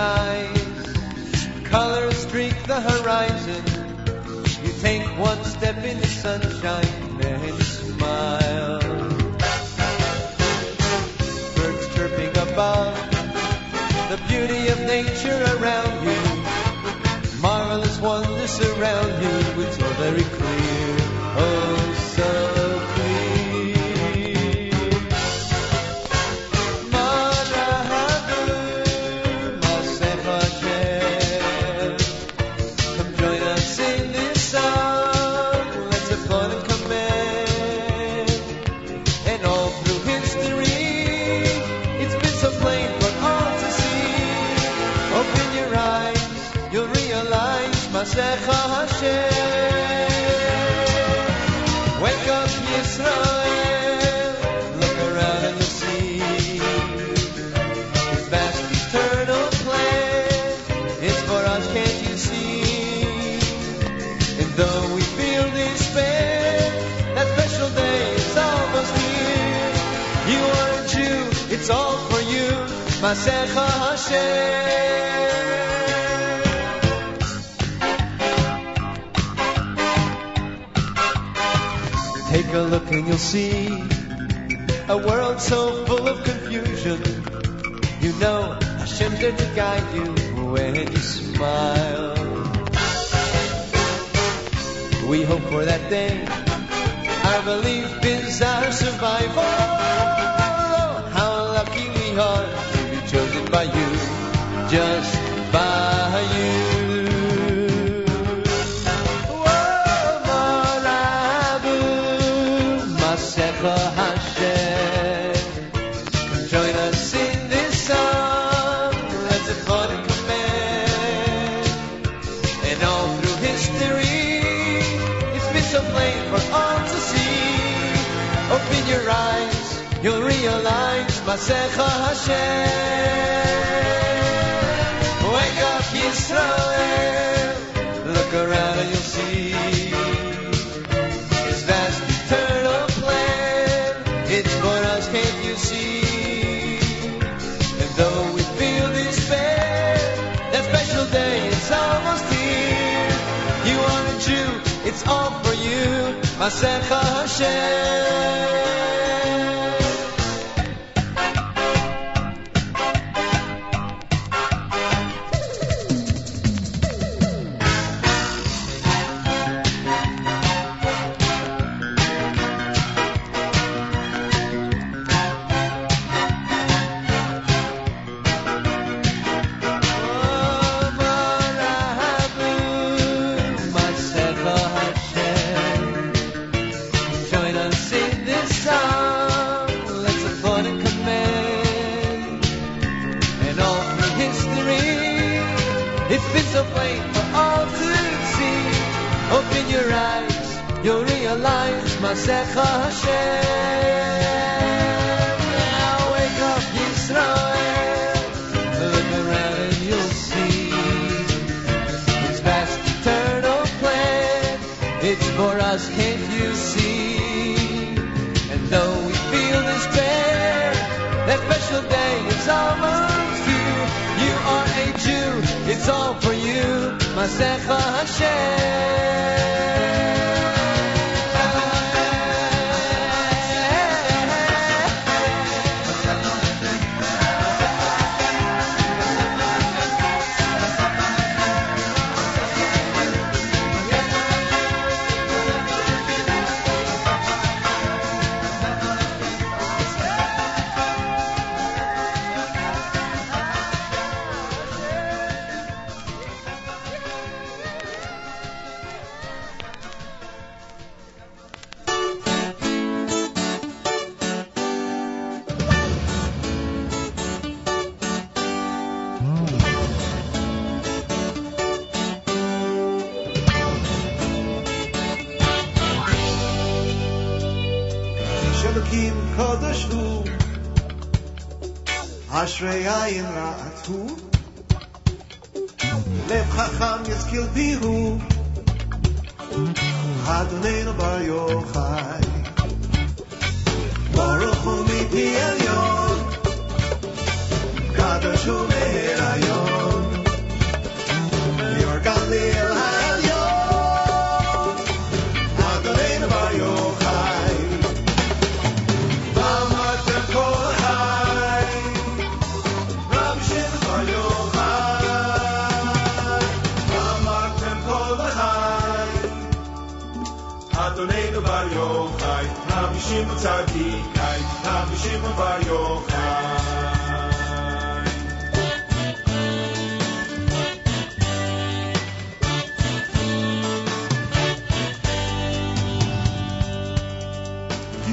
eyes. Colors streak the horizon. You take one step in the sunshine, then השם Take a look and you'll see a world so full of confusion. You know a didn't guide you when you smile. We hope for that day. Our belief is our survival. How lucky we are by you. Just Vasecha Hashem. Wake up, Israel! Look around and you'll see. His vast eternal plan. It's for us, can't you see? And though we feel despair, that special day is almost here. You are a Jew, it's all for you. Masecha Hashem.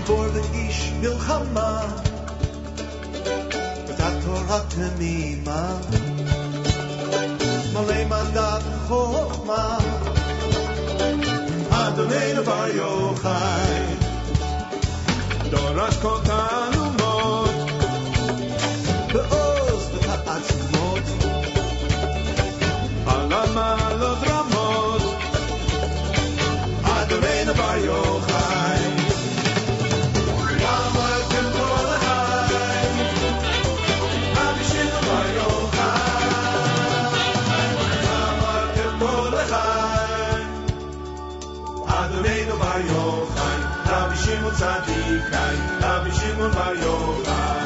for the ish milchama v'tat torah temima malei mandat chochma Adonai Nevar Yochai Dorat kotanu mot Be'oz צדיק חי, רבי שמעון בר יוחאי.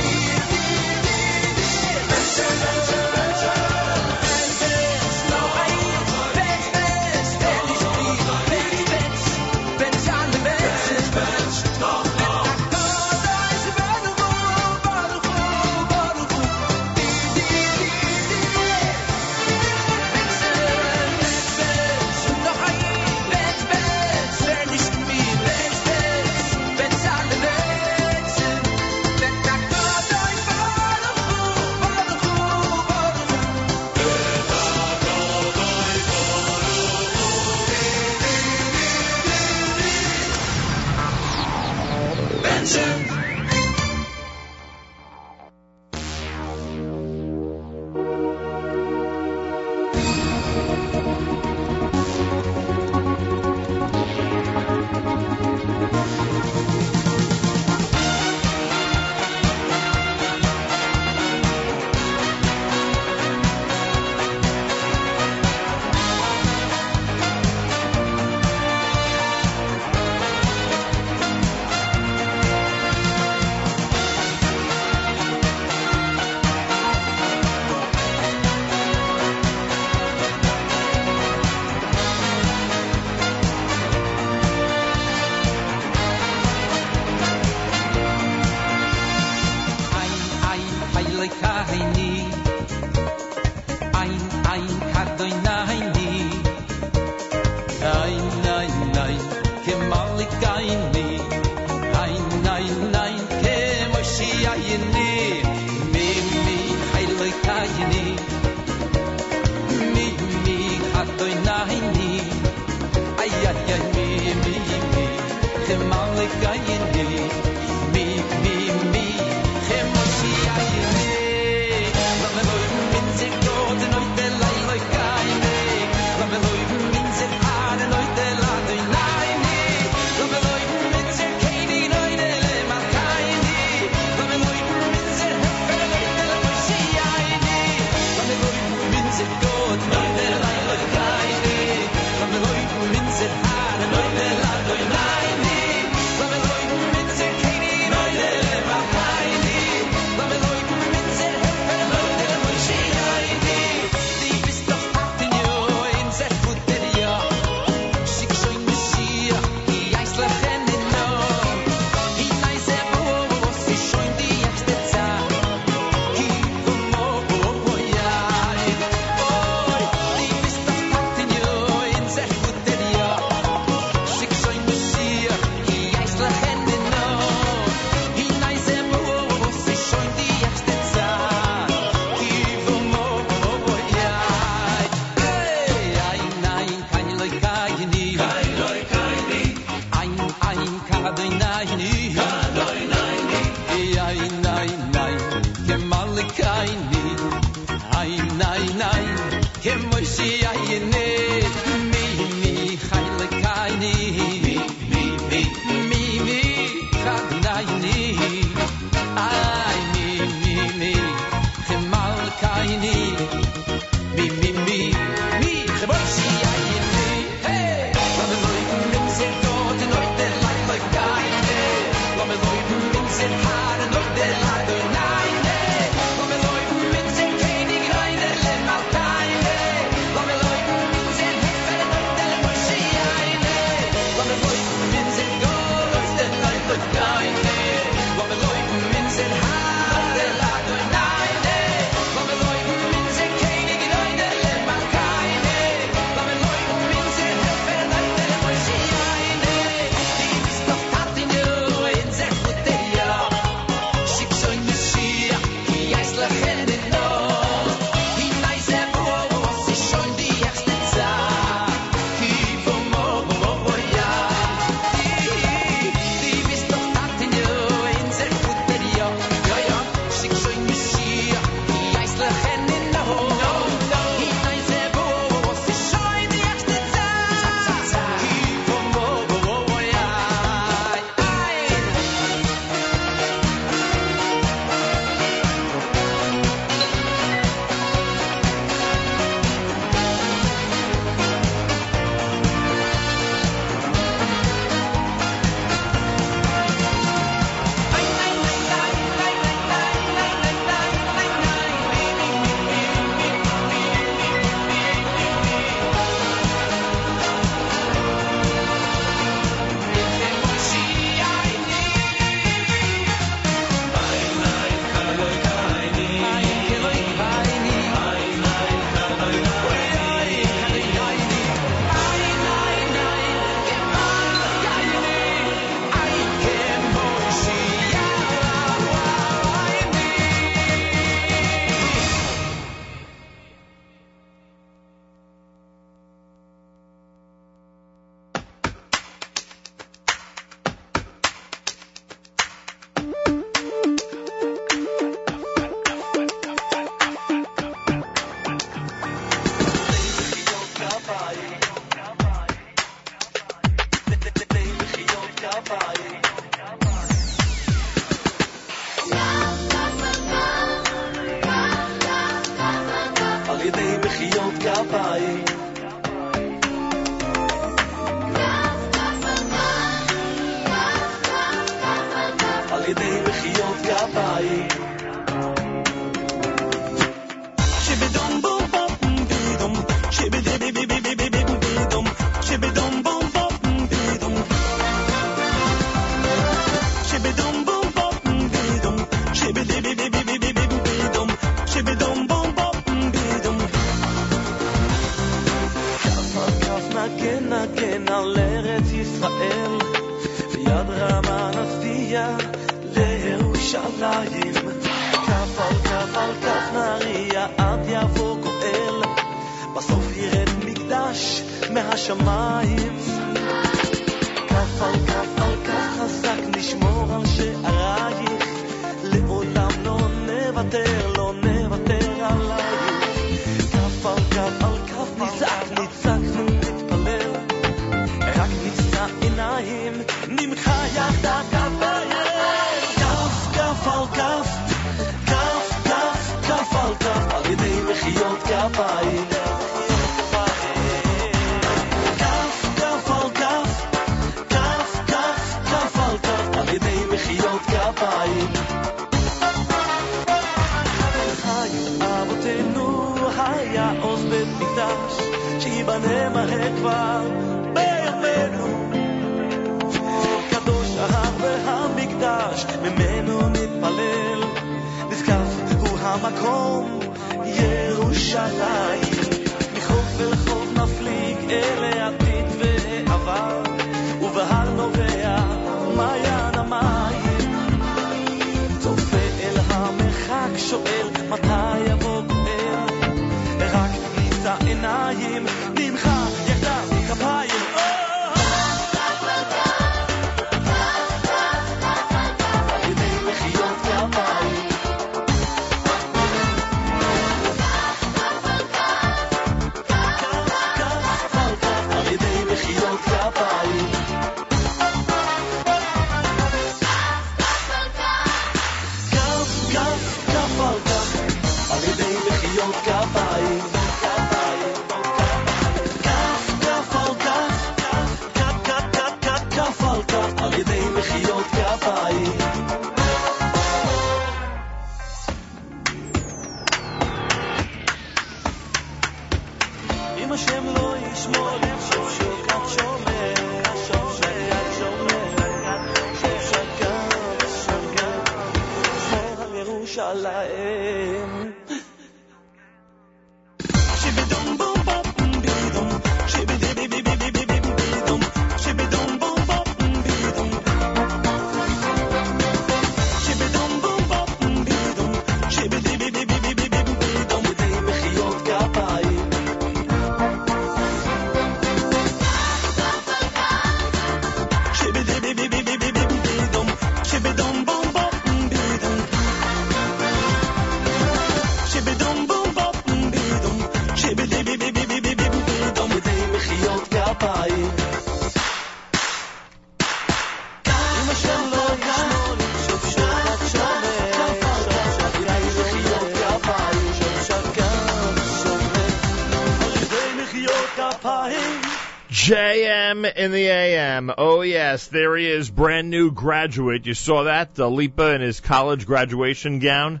In the AM. Oh yes, there he is, brand new graduate. You saw that? Uh, Lipa in his college graduation gown,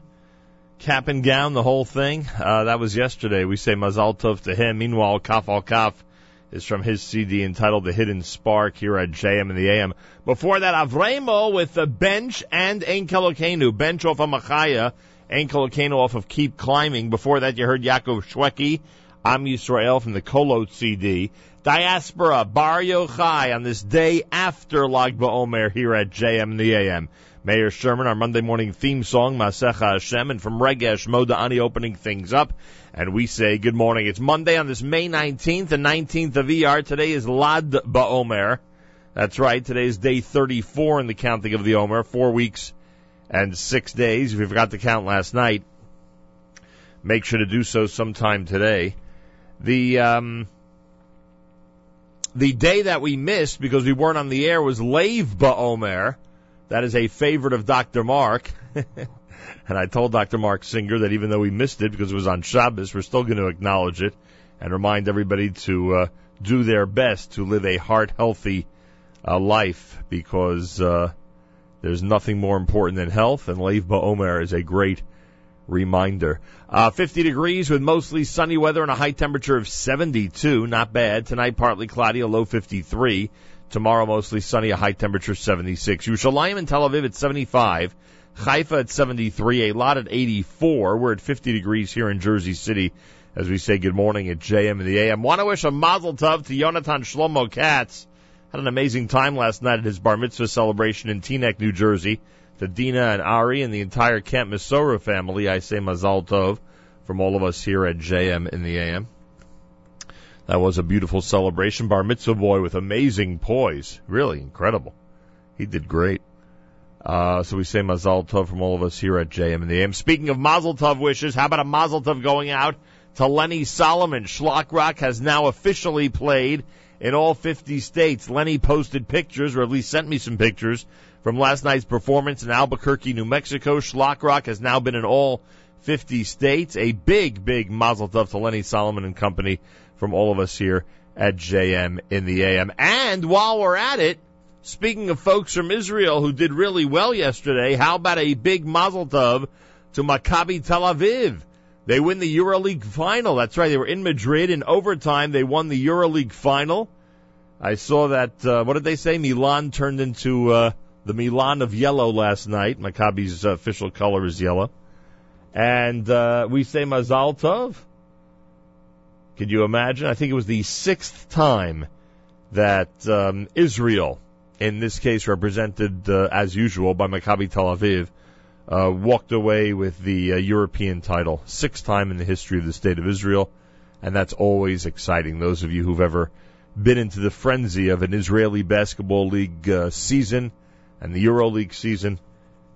cap and gown, the whole thing. Uh, that was yesterday. We say Mazal Tov to him. Meanwhile, Kaf Al Kaf is from his CD entitled The Hidden Spark here at JM in the AM. Before that, Avremo with the bench and Ein Kelokenu. Bench off of Machaya, Ein Kelokenu off of Keep Climbing. Before that, you heard Yaakov Shweki, Am Yisrael from the Kolot CD. Diaspora, Bar Yochai on this day after Lag BaOmer here at JM the AM. Meir Sherman, our Monday morning theme song, Masecha Hashem, and from Regesh Moda Ani opening things up. And we say good morning. It's Monday on this May 19th, the 19th of ER. Today is Lad BaOmer. That's right. Today is day 34 in the counting of the Omer. Four weeks and six days. If you forgot to count last night, make sure to do so sometime today. The, um, the day that we missed because we weren't on the air was Lev Ba'omer. That is a favorite of Dr. Mark. and I told Dr. Mark Singer that even though we missed it because it was on Shabbos, we're still going to acknowledge it and remind everybody to uh, do their best to live a heart healthy uh, life because uh, there's nothing more important than health, and Lev Ba'omer is a great reminder. Uh, 50 degrees with mostly sunny weather and a high temperature of 72. Not bad. Tonight, partly cloudy, a low 53. Tomorrow, mostly sunny, a high temperature 76. Yerushalayim and Tel Aviv at 75. Haifa at 73. Eilat at 84. We're at 50 degrees here in Jersey City as we say good morning at JM and the AM. Want to wish a mazel tov to Yonatan Shlomo Katz. Had an amazing time last night at his bar mitzvah celebration in Teaneck, New Jersey. To Dina and Ari and the entire Camp Misora family, I say mazal tov from all of us here at JM in the AM. That was a beautiful celebration. Bar mitzvah boy with amazing poise. Really incredible. He did great. Uh, so we say Mazel Tov from all of us here at JM in the AM. Speaking of Mazel Tov wishes, how about a Mazel Tov going out to Lenny Solomon? Shlock Rock has now officially played in all 50 states. Lenny posted pictures, or at least sent me some pictures, from last night's performance in Albuquerque, New Mexico. Shlock Rock has now been in all 50 states. A big, big Mazel Tov to Lenny Solomon and company from all of us here at JM in the AM. And while we're at it, Speaking of folks from Israel who did really well yesterday, how about a big mazel tov to Maccabi Tel Aviv? They win the EuroLeague final. That's right. They were in Madrid in overtime. They won the EuroLeague final. I saw that. Uh, what did they say? Milan turned into uh, the Milan of yellow last night. Maccabi's uh, official color is yellow, and uh, we say Mazal Tov. Could you imagine? I think it was the sixth time that um, Israel in this case represented uh, as usual by Maccabi Tel Aviv, uh, walked away with the uh, European title, sixth time in the history of the state of Israel, and that's always exciting. Those of you who've ever been into the frenzy of an Israeli basketball league uh, season and the EuroLeague season,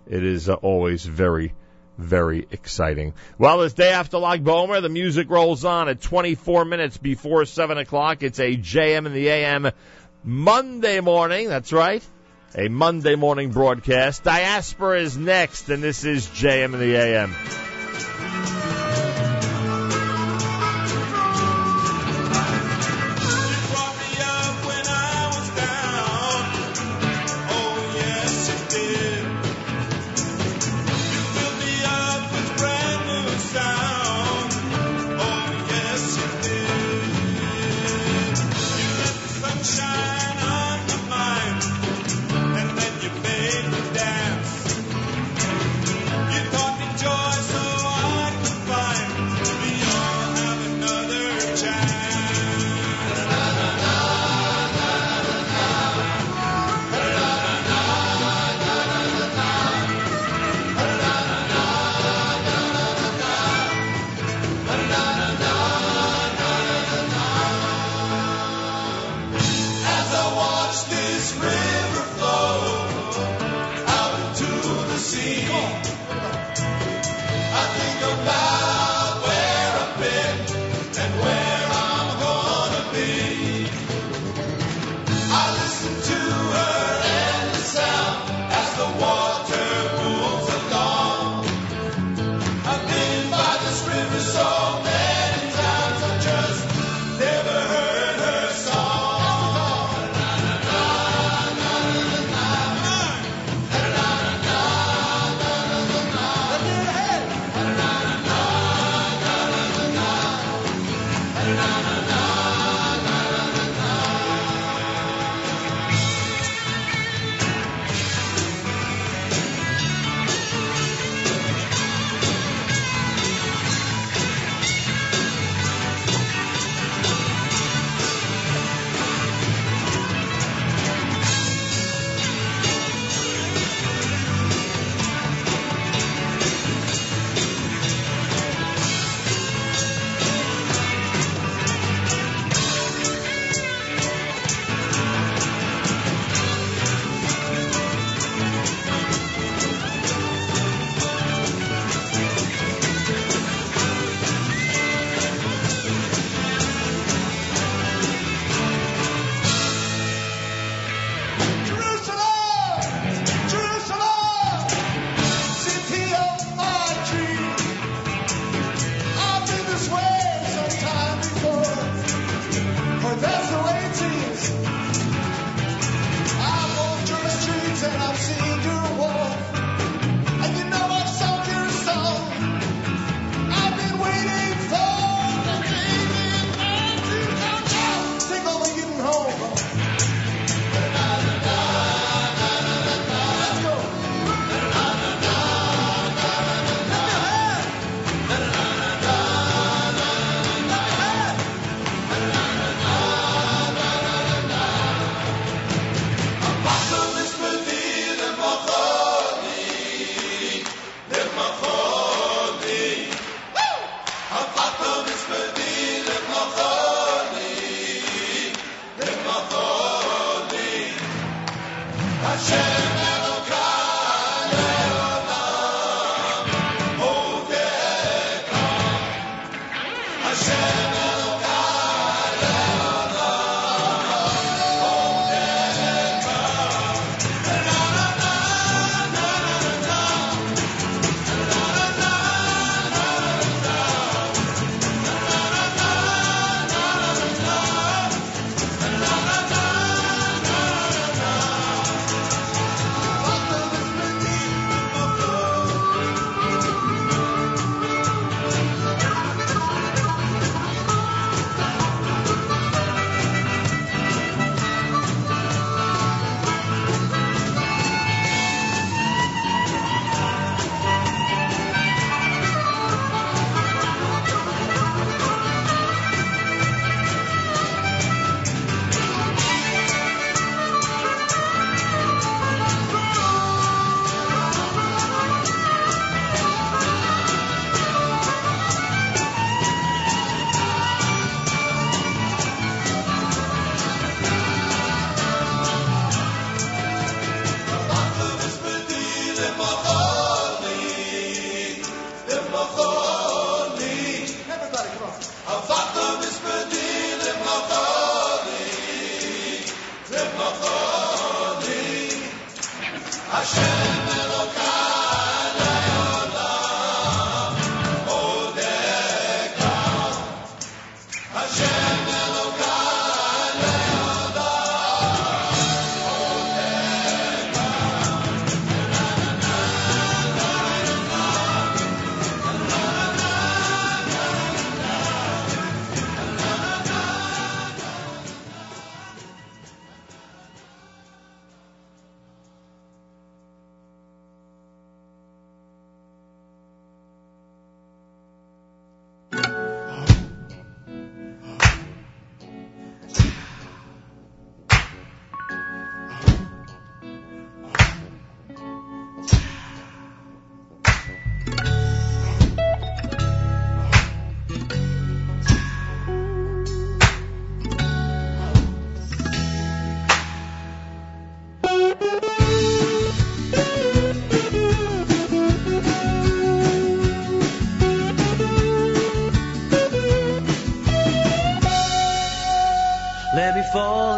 it is uh, always very, very exciting. Well, this day after Lag Bomer, the music rolls on at 24 minutes before 7 o'clock. It's a JM in the AM Monday morning. That's right. A Monday morning broadcast. Diaspora is next, and this is JM in the AM.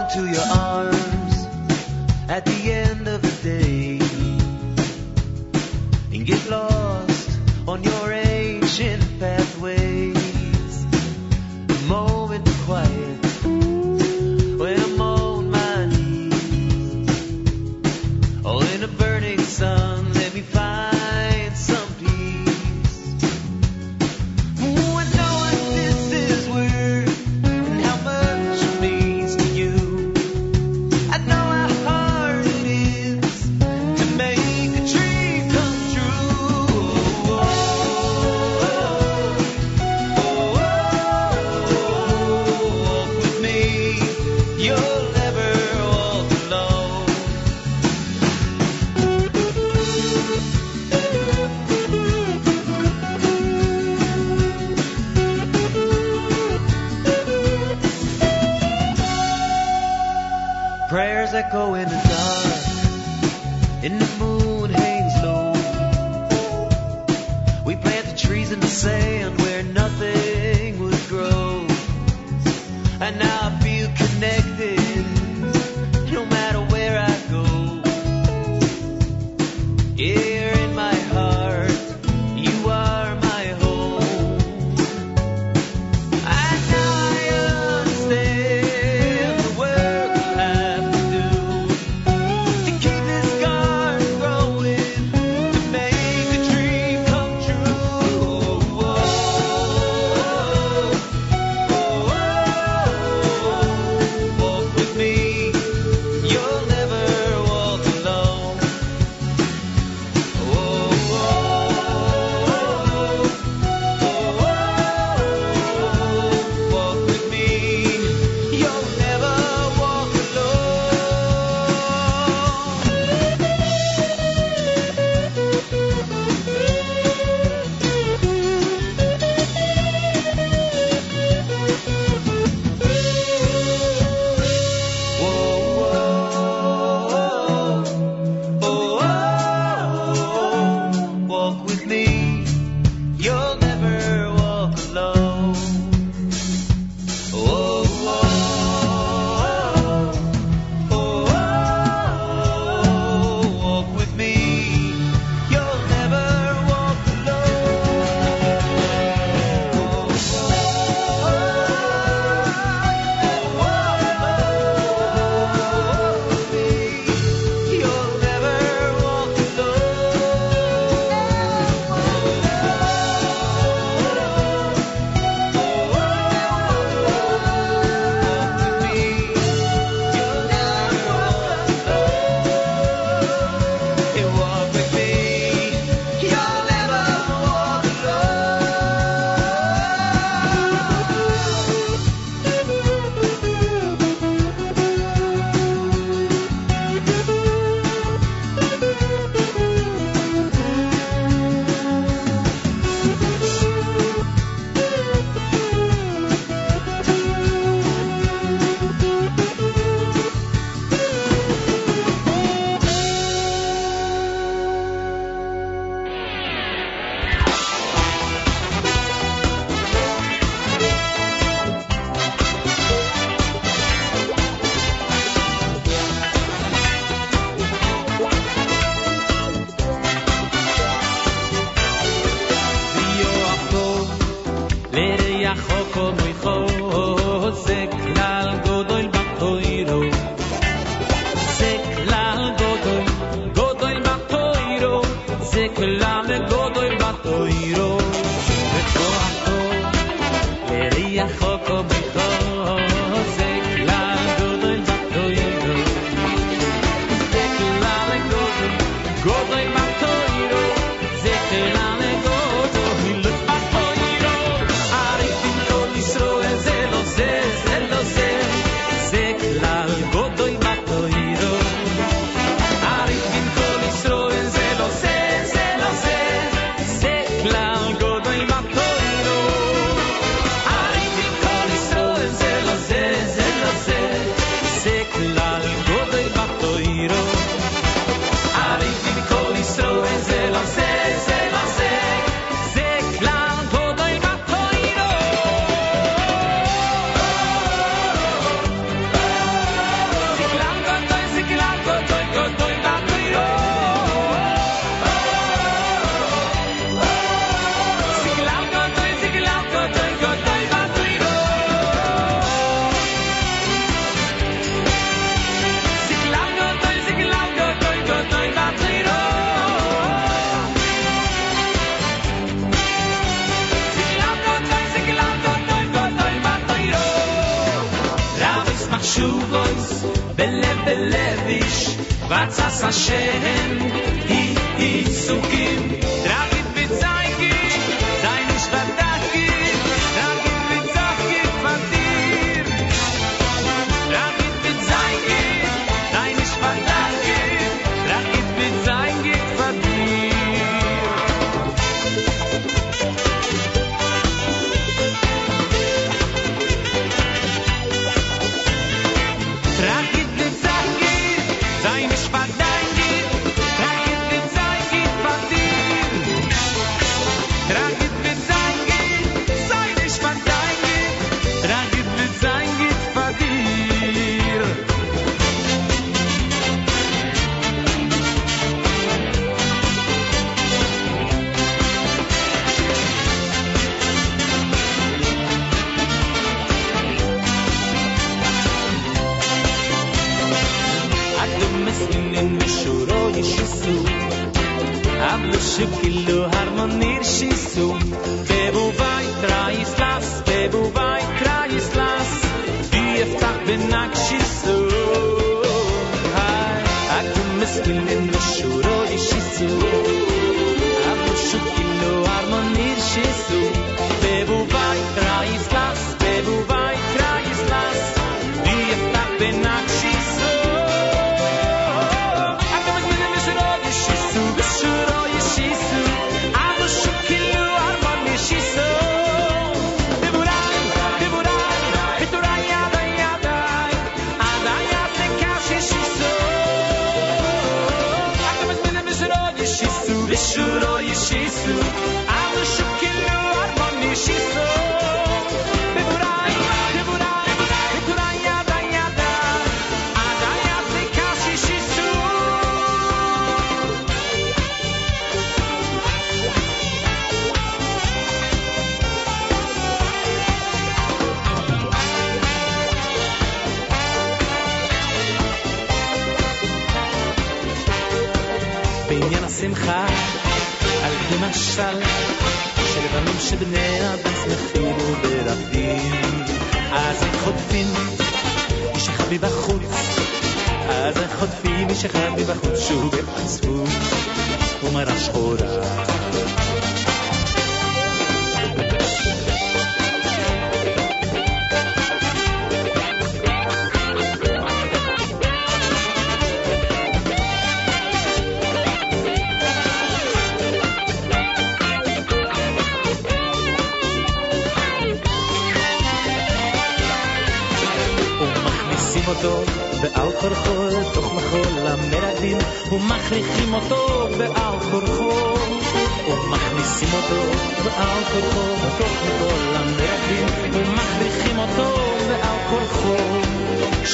Into your arms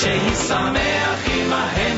שישמח עמהם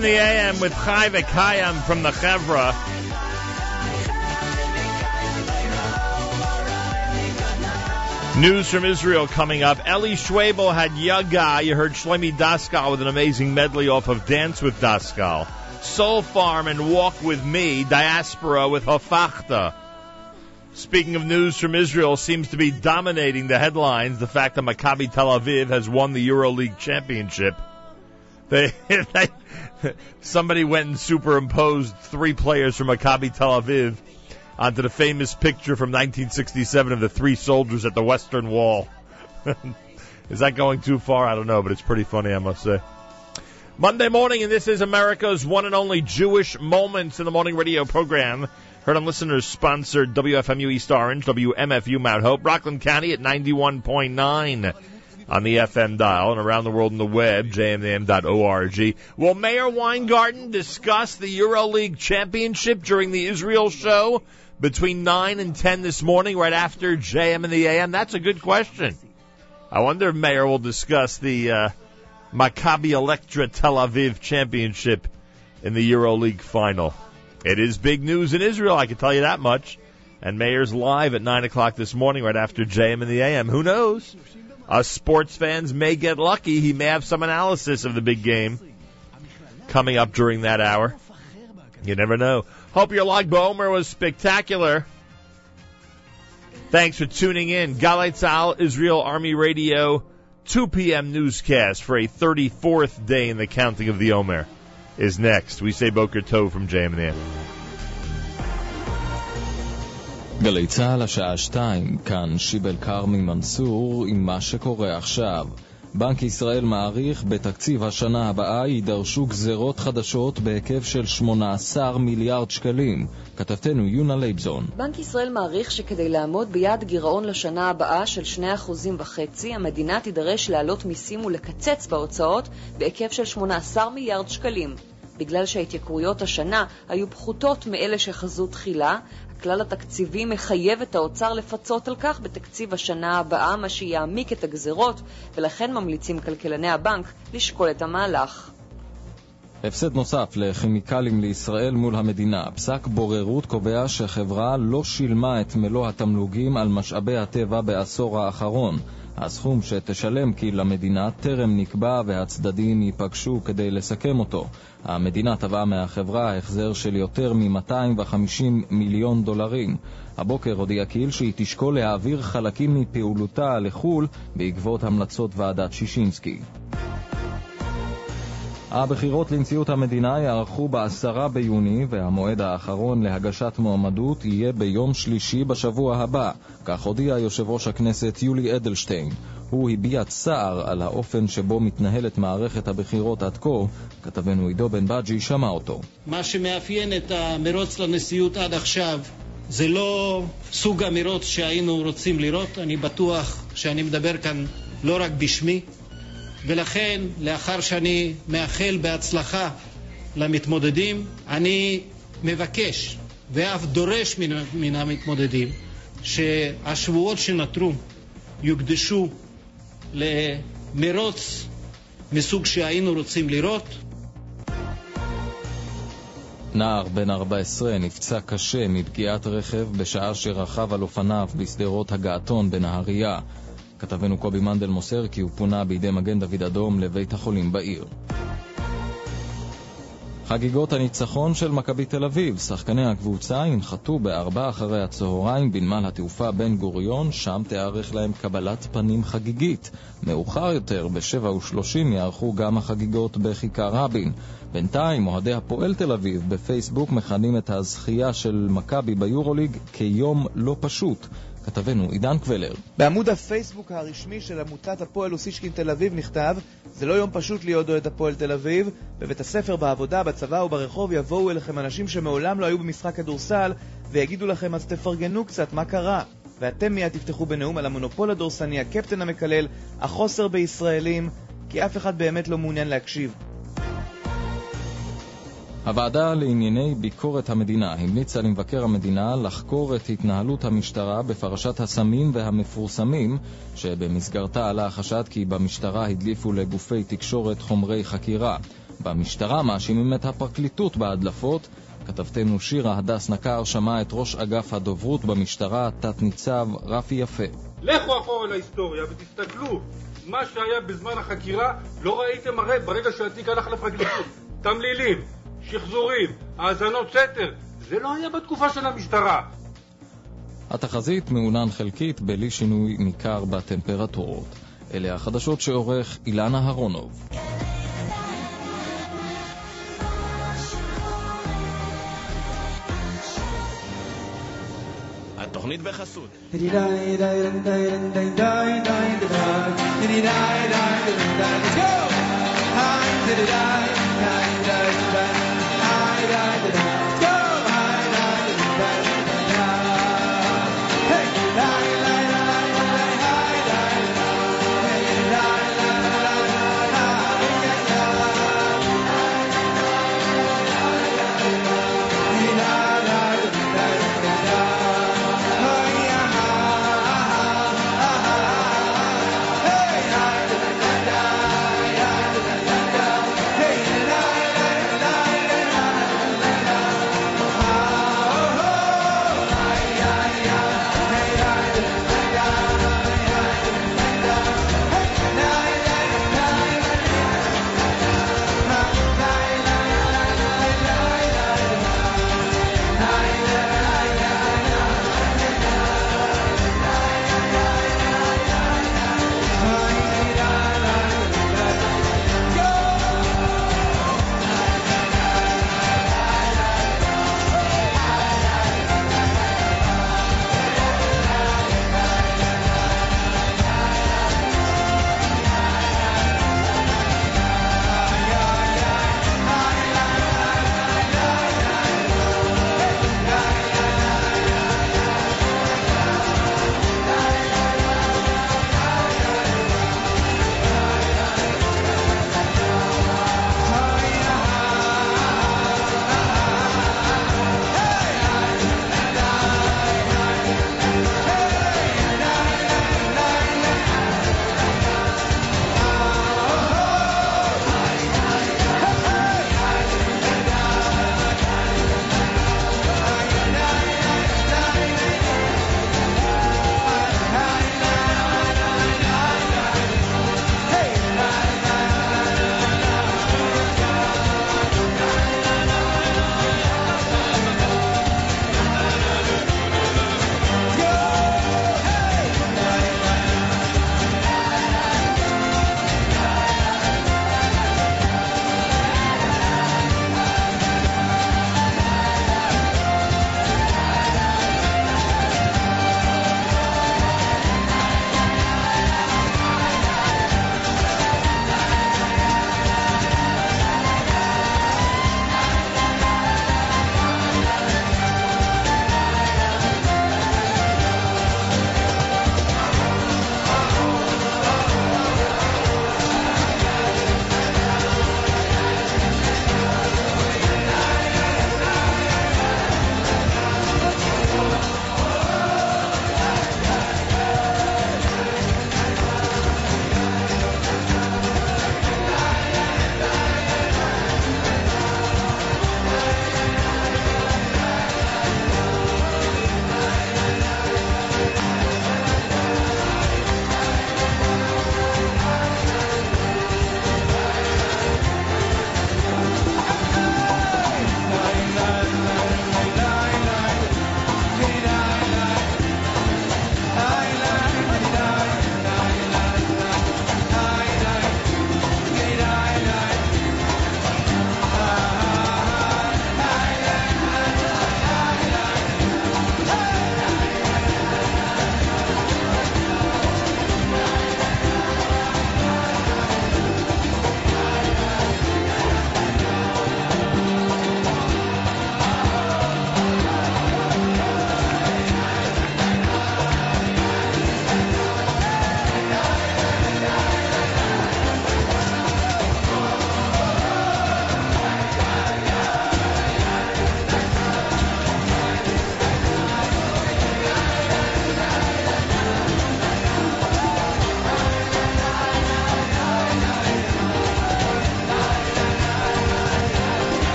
in the AM with Chai V'Kayam from the Chevra. News from Israel coming up. Eli Schwebel had Yaga. You heard Shlomi Daskal with an amazing medley off of Dance with Daskal. Soul Farm and Walk with Me. Diaspora with Hafachta. Speaking of news from Israel, seems to be dominating the headlines. The fact that Maccabi Tel Aviv has won the EuroLeague championship. They, they somebody went and superimposed three players from Maccabi Tel Aviv onto the famous picture from 1967 of the three soldiers at the Western Wall. is that going too far? I don't know, but it's pretty funny, I must say. Monday morning, and this is America's one and only Jewish Moments in the Morning radio program. Heard on listeners sponsored WFMU East Orange, WMFU Mount Hope, Rockland County at 91.9 on the FM dial and around the world on the web, jmam.org. Will Meir Weingarten discuss the EuroLeague championship during the Israel show between 9 and 10 this morning, right after JM and the AM? That's a good question. I wonder if Meir will discuss the uh, Maccabi Electra Tel Aviv championship in the EuroLeague final. It is big news in Israel, I can tell you that much. And Meir's live at 9 o'clock this morning, right after JM and the AM. Who knows? Us sports fans may get lucky. He may have some analysis of the big game coming up during that hour. You never know. Hope your Lag Ba'omer was spectacular. Thanks for tuning in. Galei Tzahal, Israel Army Radio, 2 p.m. newscast for a 34th day in the counting of the Omer is next. We say Boker Tov from JM and the AM. גלי צה"ל השעה שתיים, כאן שיבל כרמי מנסור עם מה שקורה עכשיו. בנק ישראל מעריך בתקציב השנה הבאה יידרשו גזרות חדשות בהיקף של 18 מיליארד שקלים. כתבתנו יונה לייבזון. בנק ישראל מעריך שכדי לעמוד ביעד גירעון לשנה הבאה של 2.5%, המדינה תידרש להעלות מיסים ולקצץ בהוצאות בהיקף של 18 מיליארד שקלים. בגלל שההתייקרויות השנה היו פחותות מאלה שחזו תחילה, הכלל התקציבי מחייב את האוצר לפצות על כך בתקציב השנה הבאה, מה שיעמיק את הגזרות, ולכן ממליצים כלכלני הבנק לשקול את המהלך. הפסד נוסף לכימיקלים לישראל מול המדינה. פסק בוררות קובע שחברה לא שילמה את מלוא התמלוגים על משאבי הטבע בעשור האחרון. הסכום שתשלם כי למדינה טרם נקבע והצדדים ייפגשו כדי לסכם אותו. המדינה תבעה מהחברה החזר של יותר מ-250 מיליון דולרים. הבוקר הודיעה קיל שהיא תשקול להעביר חלקים מפעולותה לחו"ל בעקבות המלצות ועדת שישינסקי. הבחירות לנשיאות המדינה יערכו ב-10 ביוני, והמועד האחרון להגשת מועמדות יהיה ביום שלישי בשבוע הבא, כך הודיע יושב ראש הכנסת יולי אדלשטיין. הוא הביע צער על האופן שבו מתנהלת מערכת הבחירות עד כה, כתבנו עידו בן בג'י שמע אותו. מה שמאפיין את המרוץ לנשיאות עד עכשיו זה לא סוג המרוץ שהיינו רוצים לראות, אני בטוח שאני מדבר כאן לא רק בשמי, ולכן לאחר שאני מאחל בהצלחה למתמודדים, אני מבקש ואף דורש מן, מן המתמודדים שהשבועות שנותרו יוקדשו למרוץ מסוג שהיינו רוצים לראות. נער בן 14 נפצע קשה מפגיעת רכב בשעה שרכב על אופניו בשדרות הגעתון בנהריה. כתבנו קובי מנדל מוסר כי הוא פונה בידי מגן דוד אדום לבית החולים בעיר. חגיגות הניצחון של מכבי תל אביב, שחקני הקבוצה ינחתו בארבע אחרי הצהריים בנמל התעופה בן גוריון, שם תיערך להם קבלת פנים חגיגית. מאוחר יותר, בשבע ושלושים, יערכו גם החגיגות בכיכר רבין. בינתיים, אוהדי הפועל תל אביב בפייסבוק מכנים את הזכייה של מכבי ביורוליג כיום לא פשוט. כתבנו עידן קבלר. בעמוד הפייסבוק הרשמי של עמותת הפועל אוסישקין תל אביב נכתב זה לא יום פשוט להיות אוהד הפועל תל אביב בבית הספר, בעבודה, בצבא וברחוב יבואו אליכם אנשים שמעולם לא היו במשחק כדורסל ויגידו לכם אז תפרגנו קצת, מה קרה? ואתם מיד תפתחו בנאום על המונופול הדורסני, הקפטן המקלל, החוסר בישראלים כי אף אחד באמת לא מעוניין להקשיב. הוועדה לענייני ביקורת המדינה המליצה למבקר המדינה לחקור את התנהלות המשטרה בפרשת הסמים והמפורסמים, שבמסגרתה עלה החשד כי במשטרה הדליפו לגופי תקשורת חומרי חקירה. במשטרה מאשימים את הפרקליטות בהדלפות. כתבתנו שירה הדס נקר שמעה את ראש אגף הדוברות במשטרה, תת-ניצב רפי יפה. לכו אחורה להיסטוריה ותסתכלו מה שהיה בזמן החקירה לא ראיתם הרי ברגע שהתיק הלך לפרקליטות תמלילים, שחזורים, האזנות סתר זה לא היה בתקופה של המשטרה התחזית מעונן חלקית בלי שינוי ניכר בטמפרטורות. אלה החדשות שעורך אילנה אהרונוב. התוכנית בחסות Hey,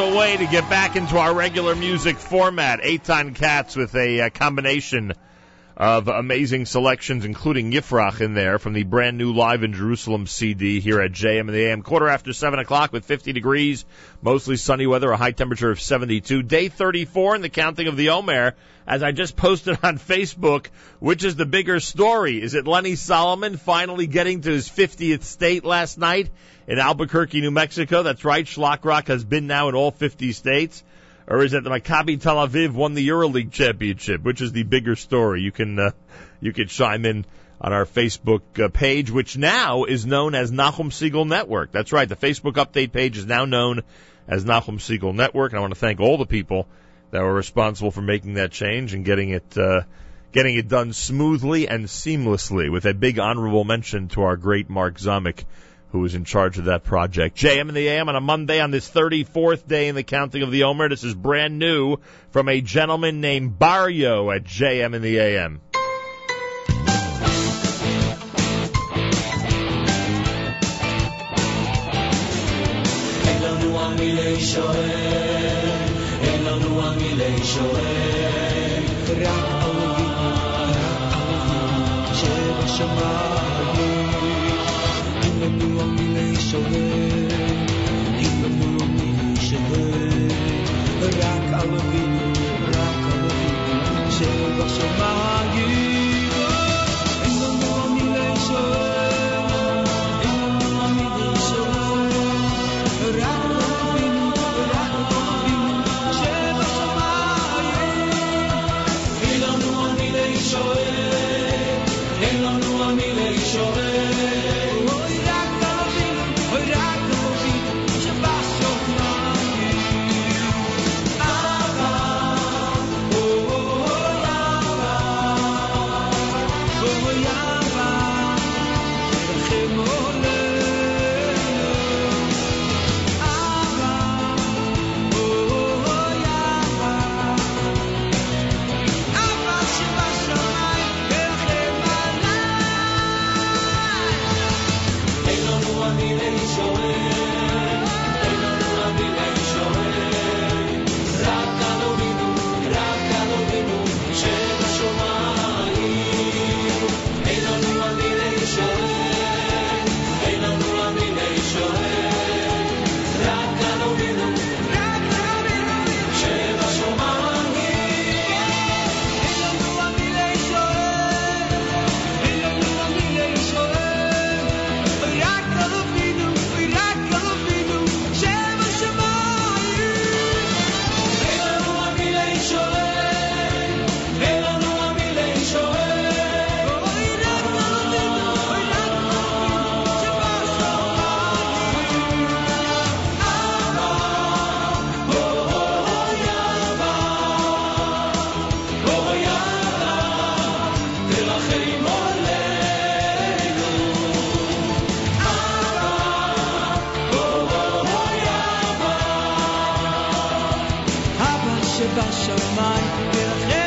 a way to get back into our regular music format. eight Eitan Katz with a uh, combination of amazing selections, including Yifrach in there from the brand new Live in Jerusalem CD here at JM in the AM. Quarter after 7 o'clock with 50 degrees, mostly sunny weather, a high temperature of 72. Day 34 in the counting of the Omer. As I just posted on Facebook, which is the bigger story? Is it Lenny Solomon finally getting to his 50th state last night in Albuquerque, New Mexico? That's right, Shlock Rock has been now in all 50 states or is it the Maccabi Tel Aviv won the EuroLeague championship? Which is the bigger story? You can uh, you can chime in on our Facebook uh, page, which now is known as Nachum Segal Network. That's right, the Facebook update page is now known as Nachum Segal Network, and I want to thank all the people that were responsible for making that change and getting it uh, getting it done smoothly and seamlessly. With a big honorable mention to our great Mark Zamek who was in charge of that project. JM in the AM on a Monday on this 34th day in the counting of the Omer. This is brand new from a gentleman named Barrio at JM in the AM. שבשמיים ירחם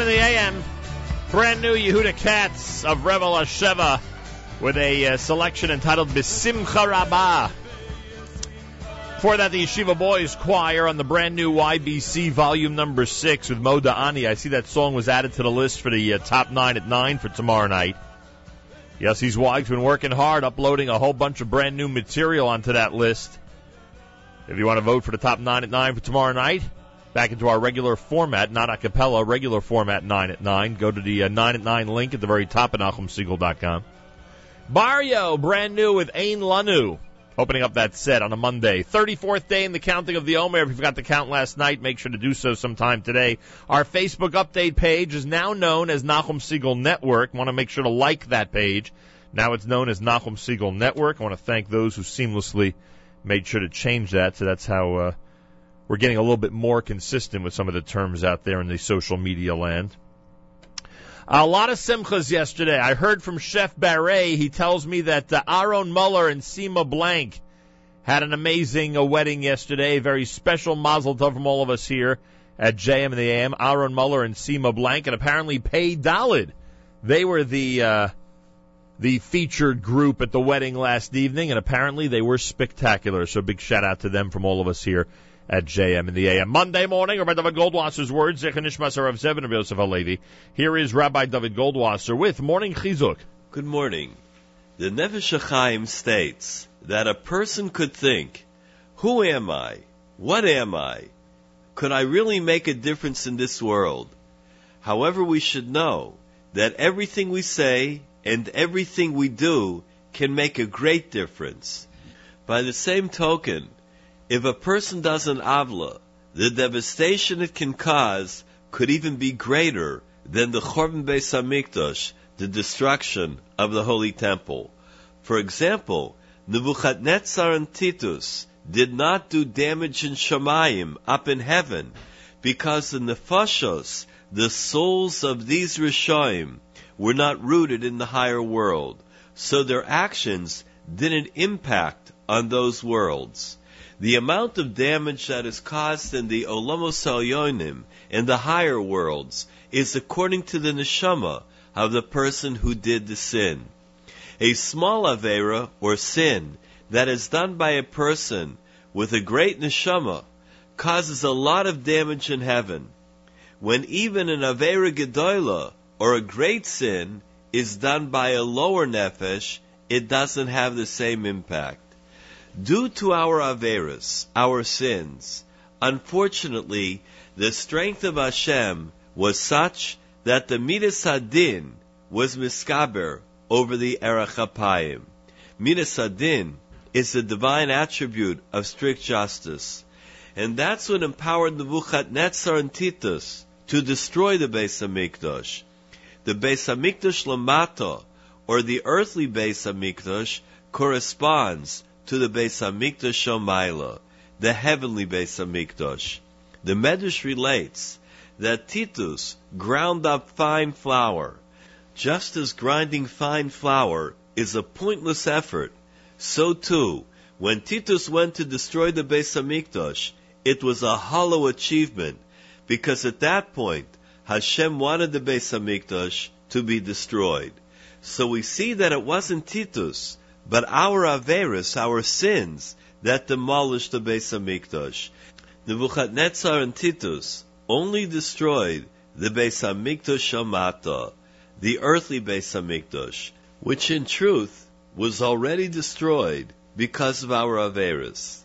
In the AM. Brand new Yehuda Katz of Reva L'Sheva with a uh, selection entitled Besimcha Rabbah. Before that, the Yeshiva Boys Choir on the brand new YBC volume number six with Mo Da'ani. I see that song was added to the list for the uh, top nine at nine for tomorrow night. Yes, he's Wag's been working hard, uploading a whole bunch of brand new material onto that list. If you want to vote for the top nine at nine for tomorrow night, back into our regular format, not a cappella, regular format nine at nine. Go to the uh, nine at nine link at the very top of NachumSegal.com. Barrio, brand new with Ain Lanu, opening up that set on a Monday. 34th day in the counting of the Omer. If you forgot to count last night, make sure to do so sometime today. Our Facebook update page is now known as Nachum Segal Network. Want to make sure to like that page. Now it's known as Nachum Segal Network. I want to thank those who seamlessly made sure to change that. So that's how uh, we're getting a little bit more consistent with some of the terms out there in the social media land. A lot of simchas yesterday. I heard from Chef Barre. He tells me that uh, Aaron Muller and Seema Blank had an amazing uh, wedding yesterday. Very special mazel tov from all of us here at JM and the AM. Aaron Muller and Seema Blank, and apparently Pay Dalid. They were the uh, the featured group at the wedding last evening, and apparently they were spectacular. So big shout out to them from all of us here at JM in the AM. Monday morning, Rabbi Dovid Goldwasser's words, Zechon Nishmas of Zevin of Yosef Halevi. Here is Rabbi Dovid Goldwasser with Morning Chizuk. Good morning. The Nefesh HaChaim states that a person could think, who am I? What am I? Could I really make a difference in this world? However, we should know that everything we say and everything we do can make a great difference. By the same token, if a person does an avla, the devastation it can cause could even be greater than the Chorban Beis Hamikdash, the destruction of the Holy Temple. For example, Nebuchadnezzar and Titus did not do damage in Shemayim, up in heaven, because in the nefashos, the souls of these Rishoim, were not rooted in the higher world, so their actions didn't impact on those worlds. The amount of damage that is caused in the Olamos Elyonim, in the higher worlds, is according to the neshama of the person who did the sin. A small avera or sin that is done by a person with a great neshama causes a lot of damage in heaven. When even an avera gedola or a great sin is done by a lower nefesh, it doesn't have the same impact. Due to our averas, our sins, unfortunately, the strength of Hashem was such that the Midas was miskaber over the Erechapayim. Midas Hadin is the divine attribute of strict justice. And that's what empowered Nebuchadnezzar and Titus to destroy the Beis Hamikdash. The Beis Hamikdash Lamata, or the earthly Beis Hamikdash, corresponds to the Beis Hamikdash Shomaila, the heavenly Beis Hamikdash. The Medrash relates that Titus ground up fine flour. Just as grinding fine flour is a pointless effort, so too, when Titus went to destroy the Beis Hamikdash, it was a hollow achievement, because at that point, Hashem wanted the Beis Hamikdash to be destroyed. So we see that it wasn't Titus, but our Averis, our sins, that demolished the Beis Hamikdash. Nebuchadnezzar and Titus only destroyed the Beis Hamikdash Shamata, the earthly Beis Hamikdash, which in truth was already destroyed because of our Averis.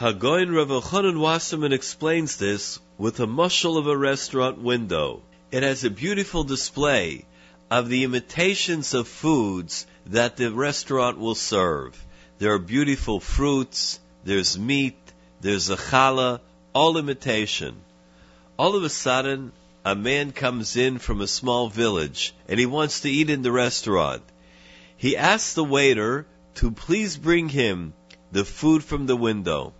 Hagoin Rav Elchanan Wasserman explains this with a mushal of a restaurant window. It has a beautiful display of the imitations of foods that the restaurant will serve. There are beautiful fruits, there's meat, there's a challah, all imitation. All of a sudden, a man comes in from a small village and he wants to eat in the restaurant. He asks the waiter to please bring him the food from the window.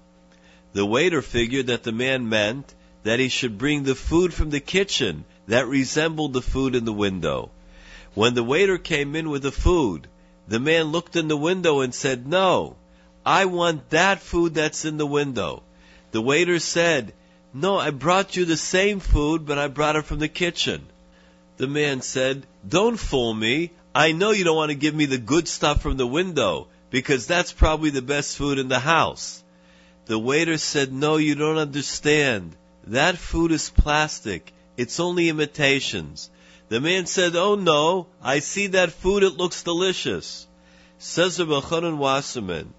The waiter figured that the man meant that he should bring the food from the kitchen that resembled the food in the window. When the waiter came in with the food, the man looked in the window and said, No, I want that food that's in the window. The waiter said, No, I brought you the same food, but I brought it from the kitchen. The man said, Don't fool me. I know you don't want to give me the good stuff from the window, because that's probably the best food in the house. The waiter said, No, you don't understand. That food is plastic. It's only imitations. The man said, Oh no, I see that food, it looks delicious. Says Rabbi Chanan Wasserman,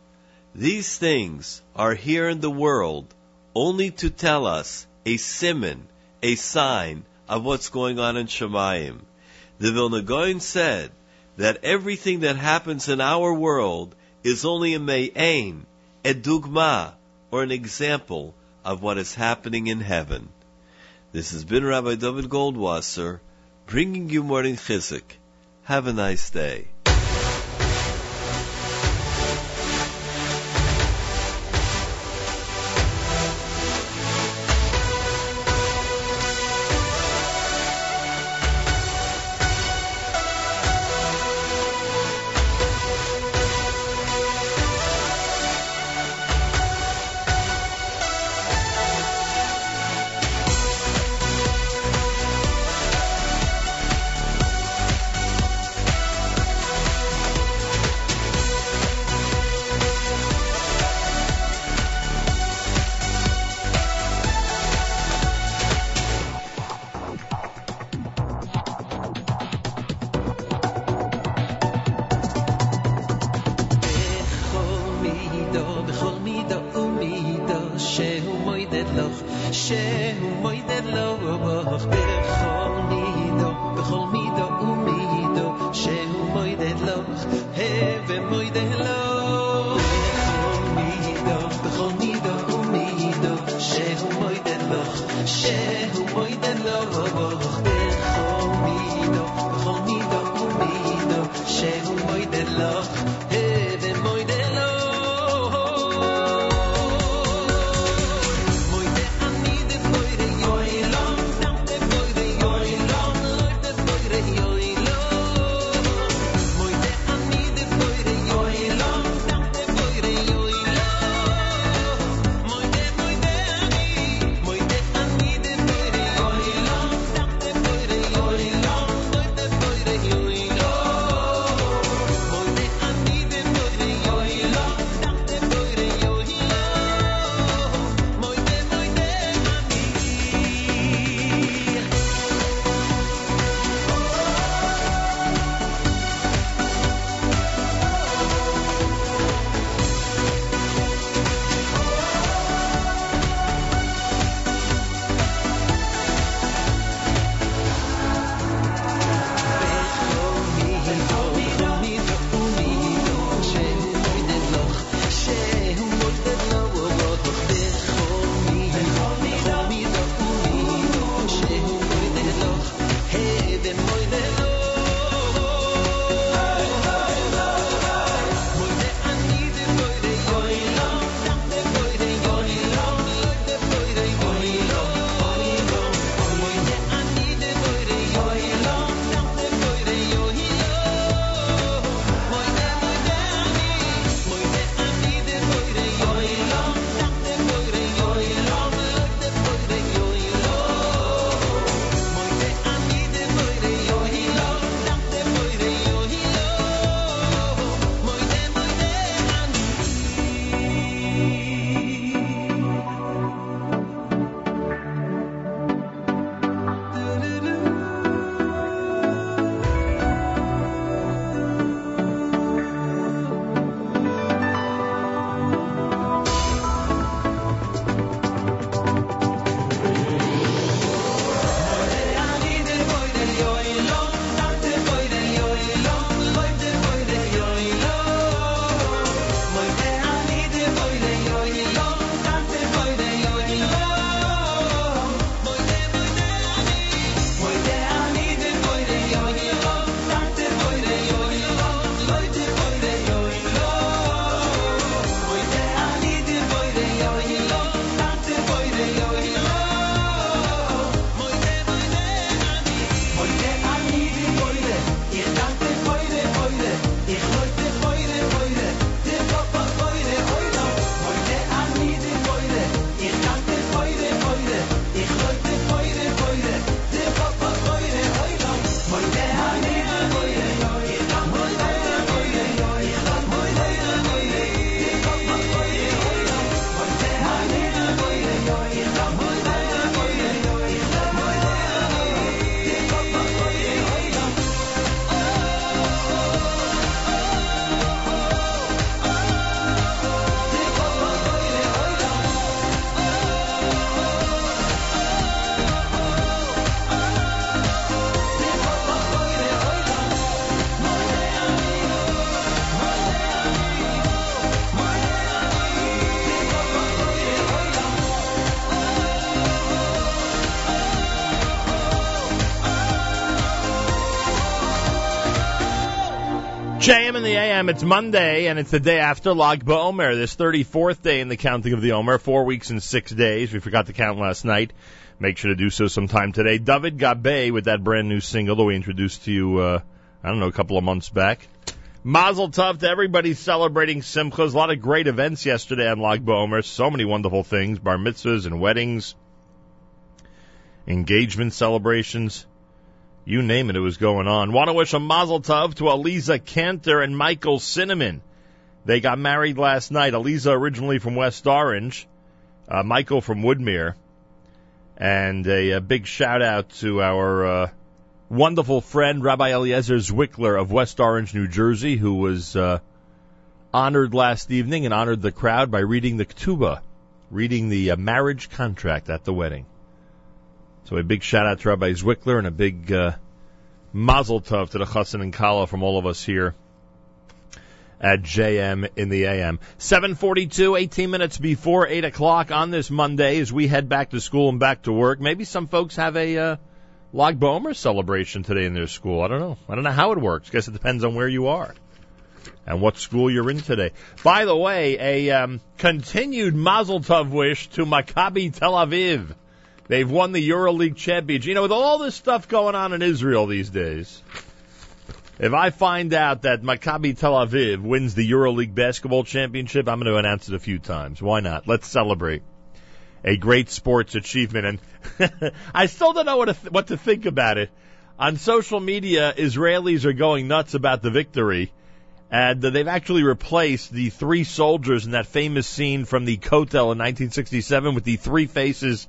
these things are here in the world only to tell us a simon, a sign of what's going on in Shemayim. The Vilna Gaon said that everything that happens in our world is only a me'ain, a dugma, or an example of what is happening in heaven. This has been Rabbi Dovid Goldwasser bringing you morning chizuk. Have a nice day. In the AM. It's Monday, and it's the day after Lag BaOmer, this 34th day in the counting of the Omer, four weeks and six days. We forgot to count last night. Make sure to do so sometime today. David Gabe with that brand new single that we introduced to you, uh, I don't know, a couple of months back. Mazel Tov to everybody celebrating Simchas. A lot of great events yesterday on Lag BaOmer. So many wonderful things. Bar mitzvahs and weddings. Engagement celebrations. You name it, it was going on. Want to wish a mazel tov to Aliza Cantor and Michael Cinnamon. They got married last night. Aliza originally from West Orange, uh, Michael from Woodmere. And a, a big shout out to our uh, wonderful friend Rabbi Eliezer Zwickler of West Orange, New Jersey, who was uh, honored last evening and honored the crowd by reading the ketubah, reading the uh, marriage contract at the wedding. So a big shout out to Rabbi Zwickler and a big uh, mazel tov to the chassan and kala from all of us here at JM in the AM. 742, 18 minutes before 8 o'clock on this Monday as we head back to school and back to work. Maybe some folks have a uh, Lag Bomer celebration today in their school. I don't know. I don't know how it works. Guess it depends on where you are and what school you're in today. By the way, a um, continued Mazel Tov wish to Maccabi Tel Aviv. They've won the EuroLeague championship. You know, with all this stuff going on in Israel these days, if I find out that Maccabi Tel Aviv wins the EuroLeague basketball championship, I'm going to announce it a few times. Why not? Let's celebrate a great sports achievement. And I still don't know what to, th- what to think about it. On social media, Israelis are going nuts about the victory. And they've actually replaced the three soldiers in that famous scene from the Kotel in 1967 with the three faces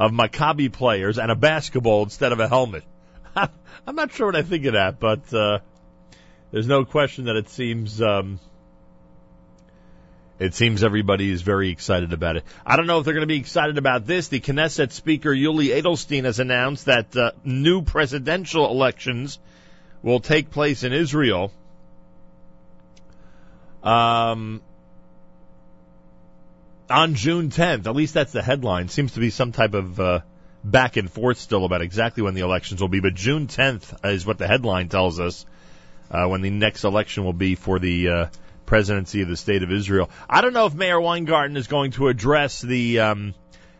of Maccabi players and a basketball instead of a helmet. I'm not sure what I think of that, but uh, there's no question that it seems um, it seems everybody is very excited about it. I don't know if they're going to be excited about this. The Knesset Speaker Yuli Edelstein has announced that uh, new presidential elections will take place in Israel. Um, on June 10th. At least that's the headline. Seems to be some type of uh, back and forth still about exactly when the elections will be, but June 10th is what the headline tells us uh, when the next election will be for the uh, presidency of the state of Israel. I don't know if Meir Weingarten is going to address the um,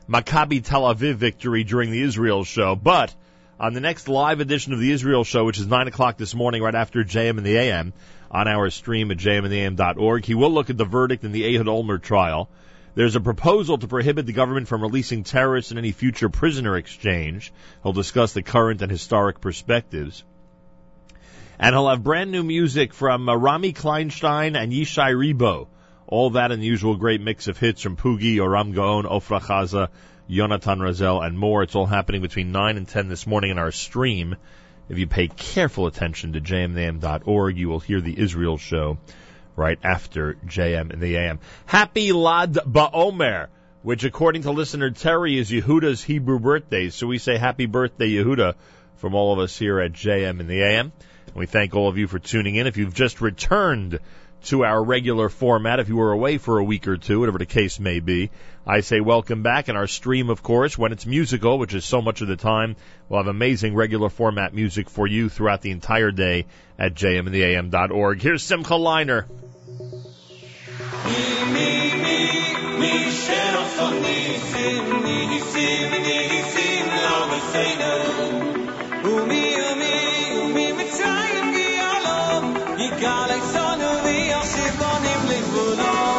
Maccabi Tel Aviv victory during the Israel show, but on the next live edition of the Israel show, which is 9 o'clock this morning, right after JM and the AM, on our stream at jmandtheam.org, he will look at the verdict in the Ehud Olmert trial. There's a proposal to prohibit the government from releasing terrorists in any future prisoner exchange. He'll discuss the current and historic perspectives. And he'll have brand new music from uh, Rami Kleinstein and Ishay Ribo. All that and the usual great mix of hits from Pugi, Oram Gaon, Ofra Haza, Yonatan Razel, and more. It's all happening between 9 and 10 this morning in our stream. If you pay careful attention to jmnam.org, you will hear the Israel show right after JM in the AM. Happy Lag Ba'omer, which according to listener Terry is Yehuda's Hebrew birthday. So we say happy birthday, Yehuda, from all of us here at JM in the AM. And we thank all of you for tuning in. If you've just returned to our regular format, if you were away for a week or two, whatever the case may be, I say welcome back. And our stream, of course, when it's musical, which is so much of the time, we'll have amazing regular format music for you throughout the entire day at jmandtheam.org. Here's Simcha Leiner. מי שעושות ניסים, ניסים, ניסים, לא בסדר. ומי ומי ומי מצרים גיאלום, יגאל אקסון ויוסיף בונים לגבולו.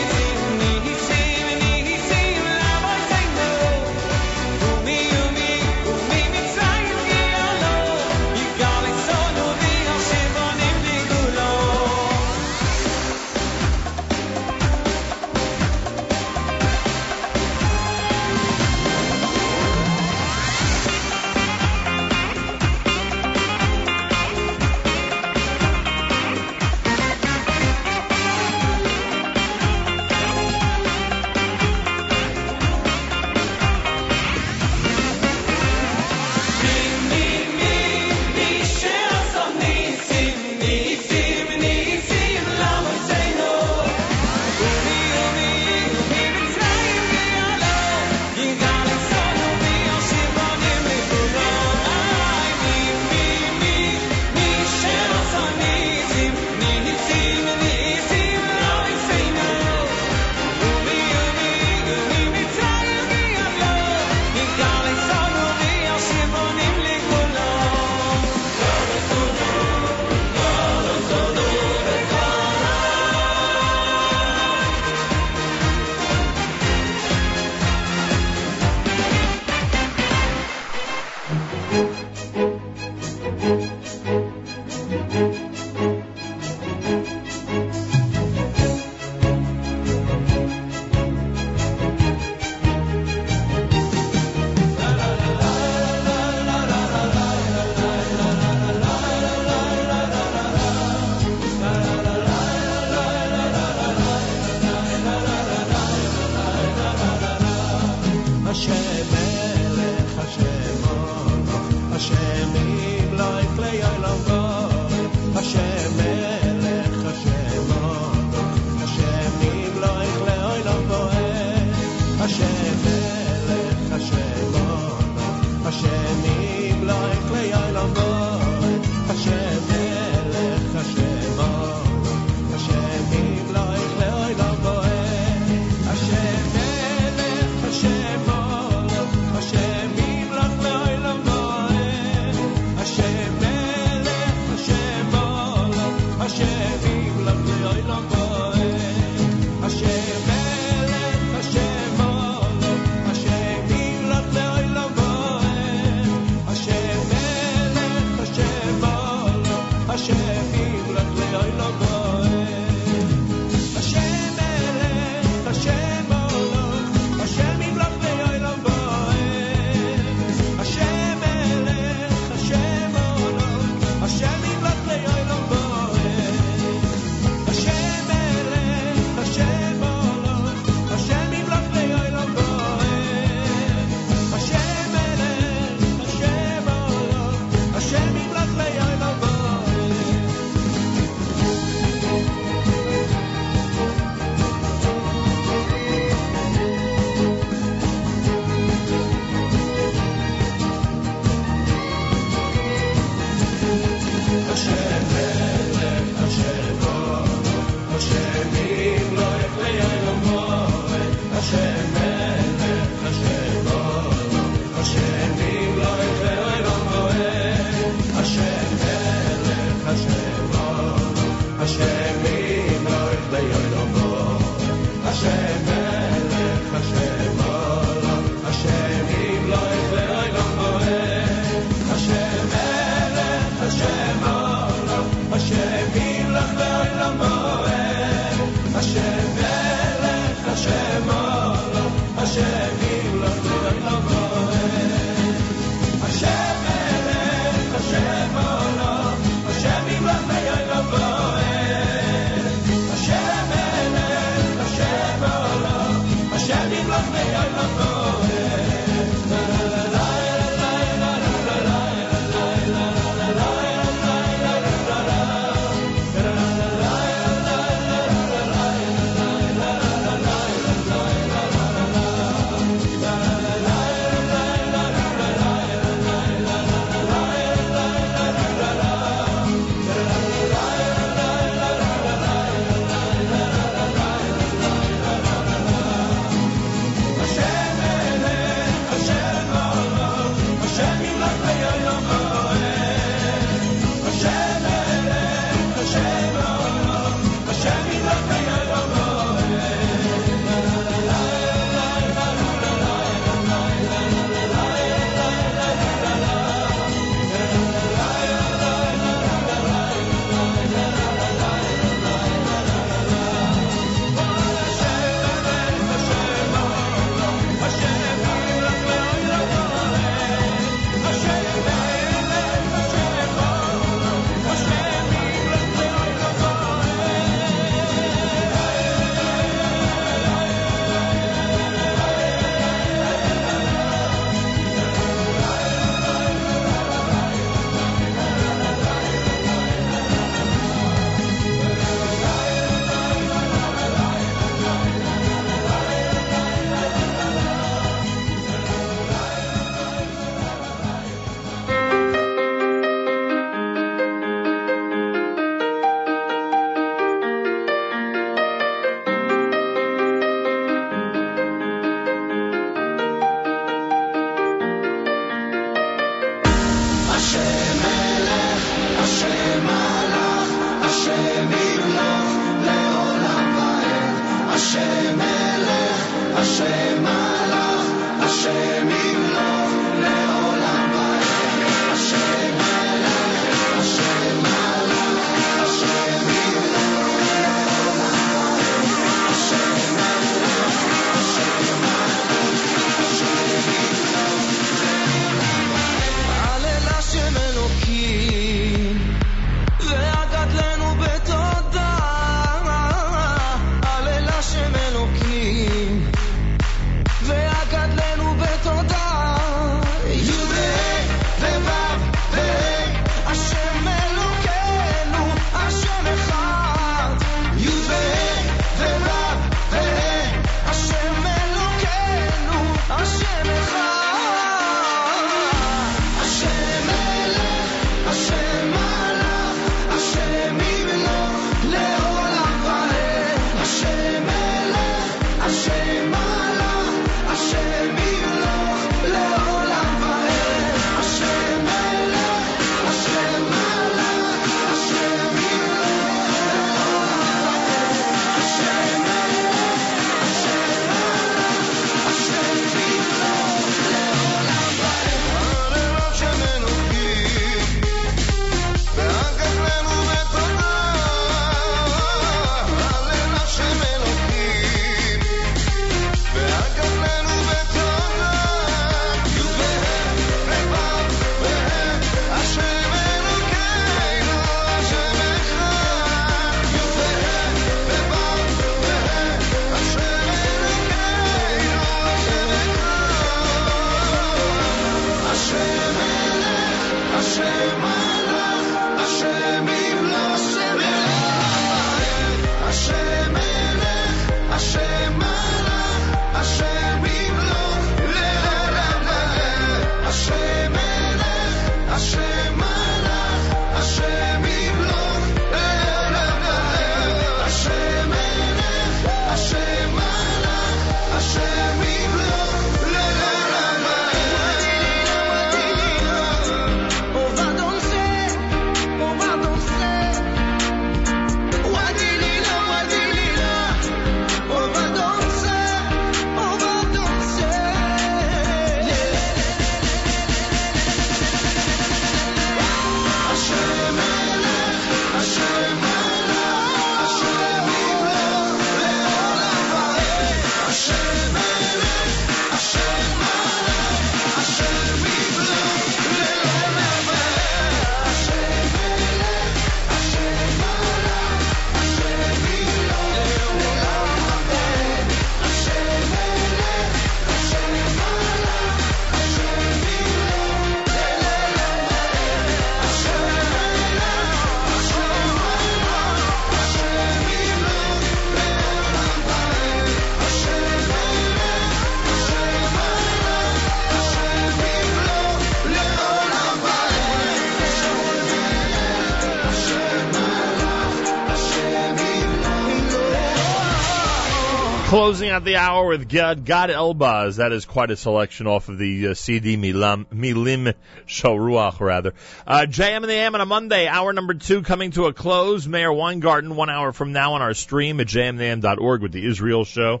Closing out the hour with Gad, Gad Elbaz. That is quite a selection off of the uh, CD Milam, Milim Shoruach, rather. Uh, JM and the AM on a Monday, hour number two coming to a close. Meir Weingarten, one hour from now on our stream at jmandam.org with the Israel show.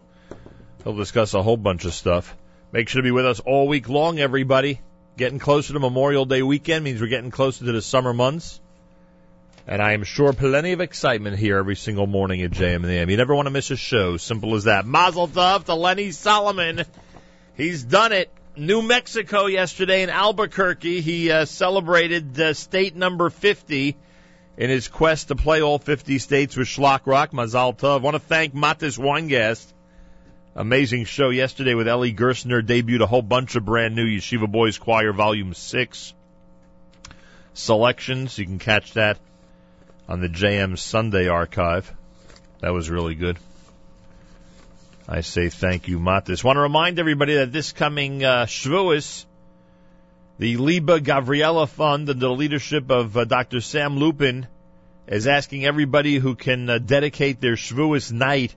He'll discuss a whole bunch of stuff. Make sure to be with us all week long, everybody. Getting closer to Memorial Day weekend means we're getting closer to the summer months. And I am sure plenty of excitement here every single morning at JM and the AM. You never want to miss a show. Simple as that. Mazel tov to Lenny Solomon. He's done it. New Mexico yesterday in Albuquerque. He uh, celebrated uh, state number 50 in his quest to play all 50 states with Shlock Rock. Mazel tov. want to thank Matis Weingast. Amazing show yesterday with Eli Gerstner. Debuted a whole bunch of brand new Yeshiva Boys Choir Volume 6 selections. You can catch that on the JM Sunday archive. That was really good. I say thank you, Matis. Want to remind everybody that this coming uh, Shavuos, the Liba Gavriela Fund, under the leadership of uh, Dr. Sam Lupin, is asking everybody who can uh, dedicate their Shavuos night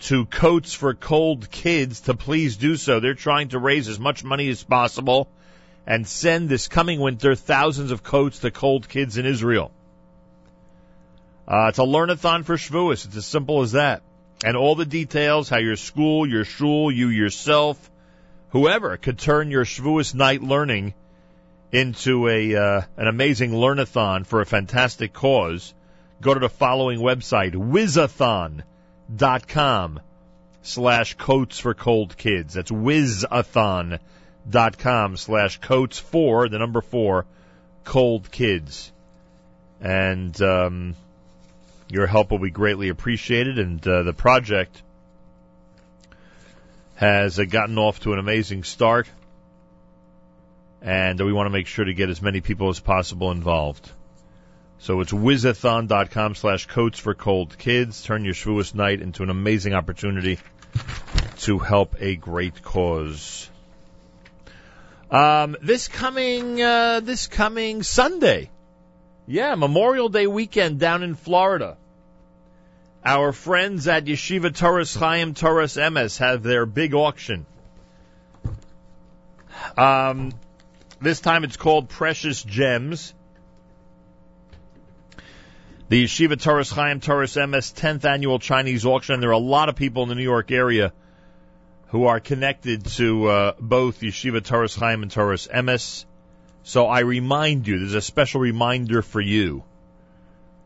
to coats for cold kids to please do so. They're trying to raise as much money as possible and send this coming winter thousands of coats to cold kids in Israel. Uh, it's a learnathon for Shavuos. It's as simple as that. And all the details, how your school, your shul, you yourself, whoever could turn your Shavuos night learning into a uh, an amazing learnathon for a fantastic cause. Go to the following website, wizathon.com slash coats for cold kids. That's wizathon.com slash coats for, the number four, cold kids. And, um, your help will be greatly appreciated, and uh, the project has uh, gotten off to an amazing start, and we want to make sure to get as many people as possible involved. So it's wizathon.com slash coats for cold kids. Turn your Shavuos night into an amazing opportunity to help a great cause. Um, this coming uh, this coming Sunday, yeah, Memorial Day weekend down in Florida. Our friends at Yeshiva Toras Chaim Toras Emes have their big auction. Um, this time it's called Precious Gems. The Yeshiva Toras Chaim Toras Emes 10th annual Chinese auction. There are a lot of people in the New York area who are connected to uh, both Yeshiva Toras Chaim and Toras Emes. So I remind you, there's a special reminder for you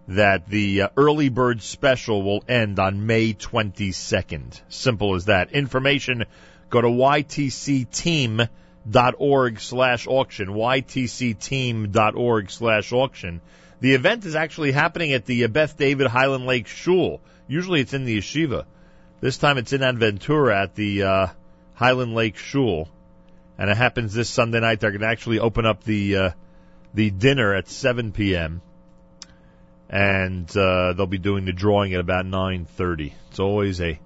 that the uh, early bird special will end on May 22nd. Simple as that. Information, go to ytcteam.org slash auction, ytcteam.org slash auction. The event is actually happening at the Beth David Highland Lake Shul. Usually it's in the yeshiva. This time it's in Aventura at the uh, Highland Lake Shul. And it happens this Sunday night. They're going to actually open up the uh, the dinner at 7 p.m and uh, they'll be doing the drawing at about 9:30. It's always a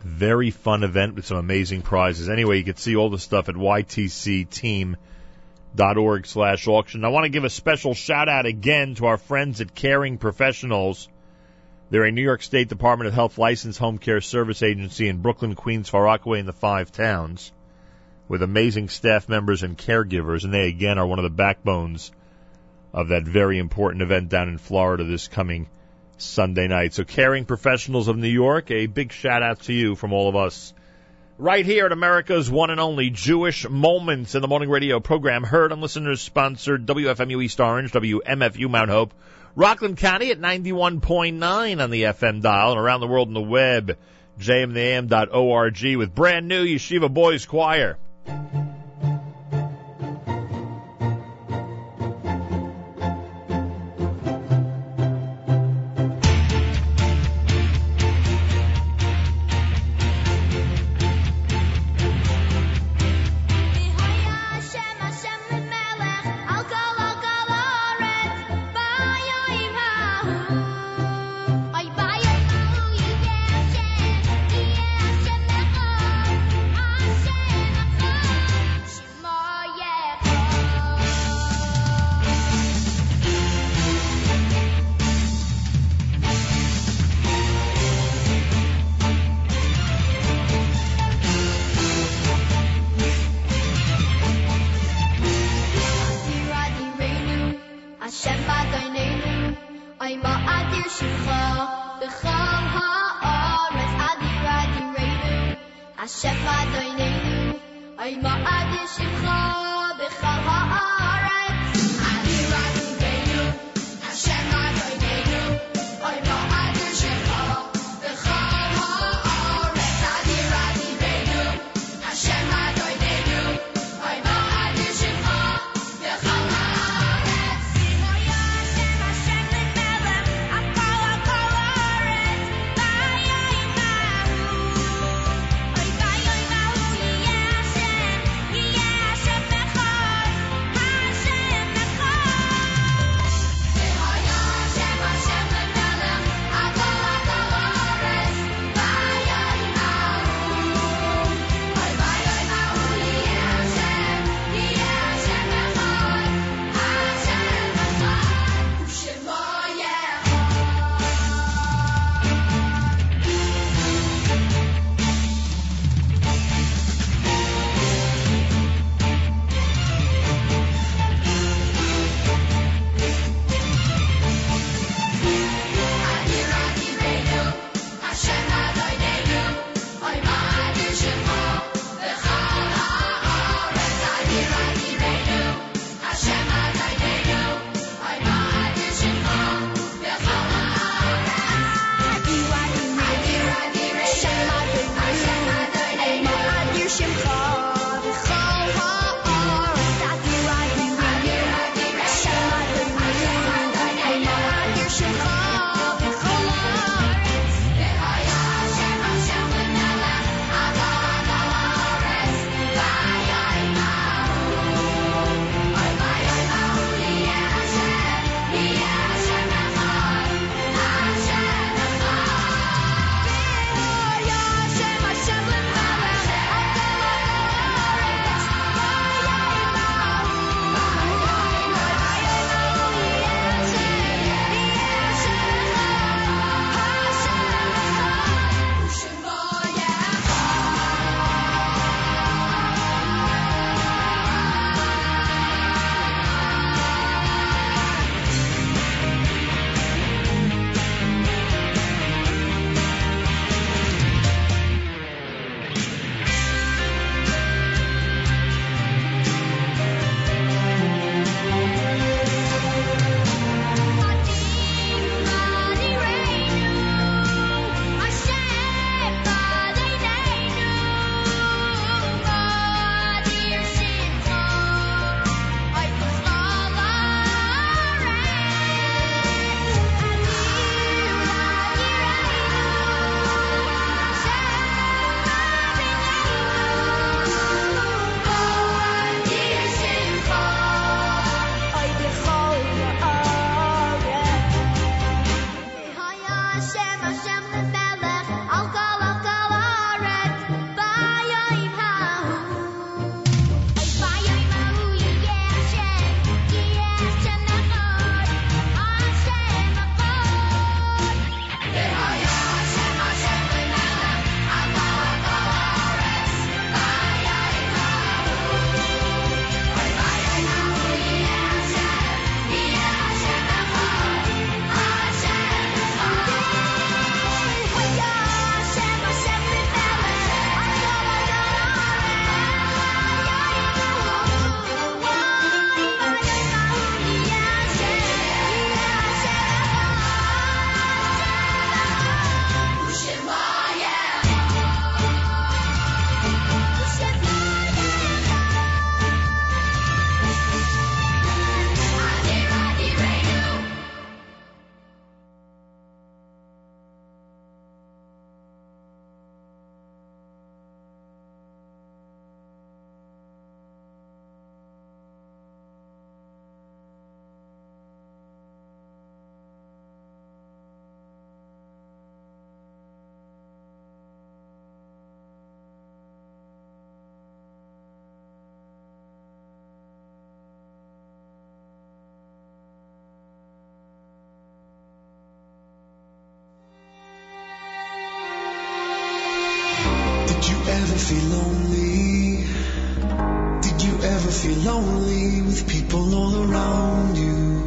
very fun event with some amazing prizes. Anyway, you can see all the stuff at ytcteam.org slash auction. I want to give a special shout out again to our friends at Caring Professionals. They're a New York State Department of Health licensed home care service agency in Brooklyn, Queens, Far Rockaway, and the five towns with amazing staff members and caregivers. And they again are one of the backbones of that very important event down in Florida this coming Sunday night. So, caring professionals of New York, a big shout out to you from all of us. Right here at America's one and only Jewish Moments in the Morning Radio program, heard on listeners sponsored WFMU East Orange, WMFU Mount Hope, Rockland County at 91.9 on the FM dial, and around the world on the web, jmam.org with brand new Yeshiva Boys Choir. うん。Feel lonely with people all around you?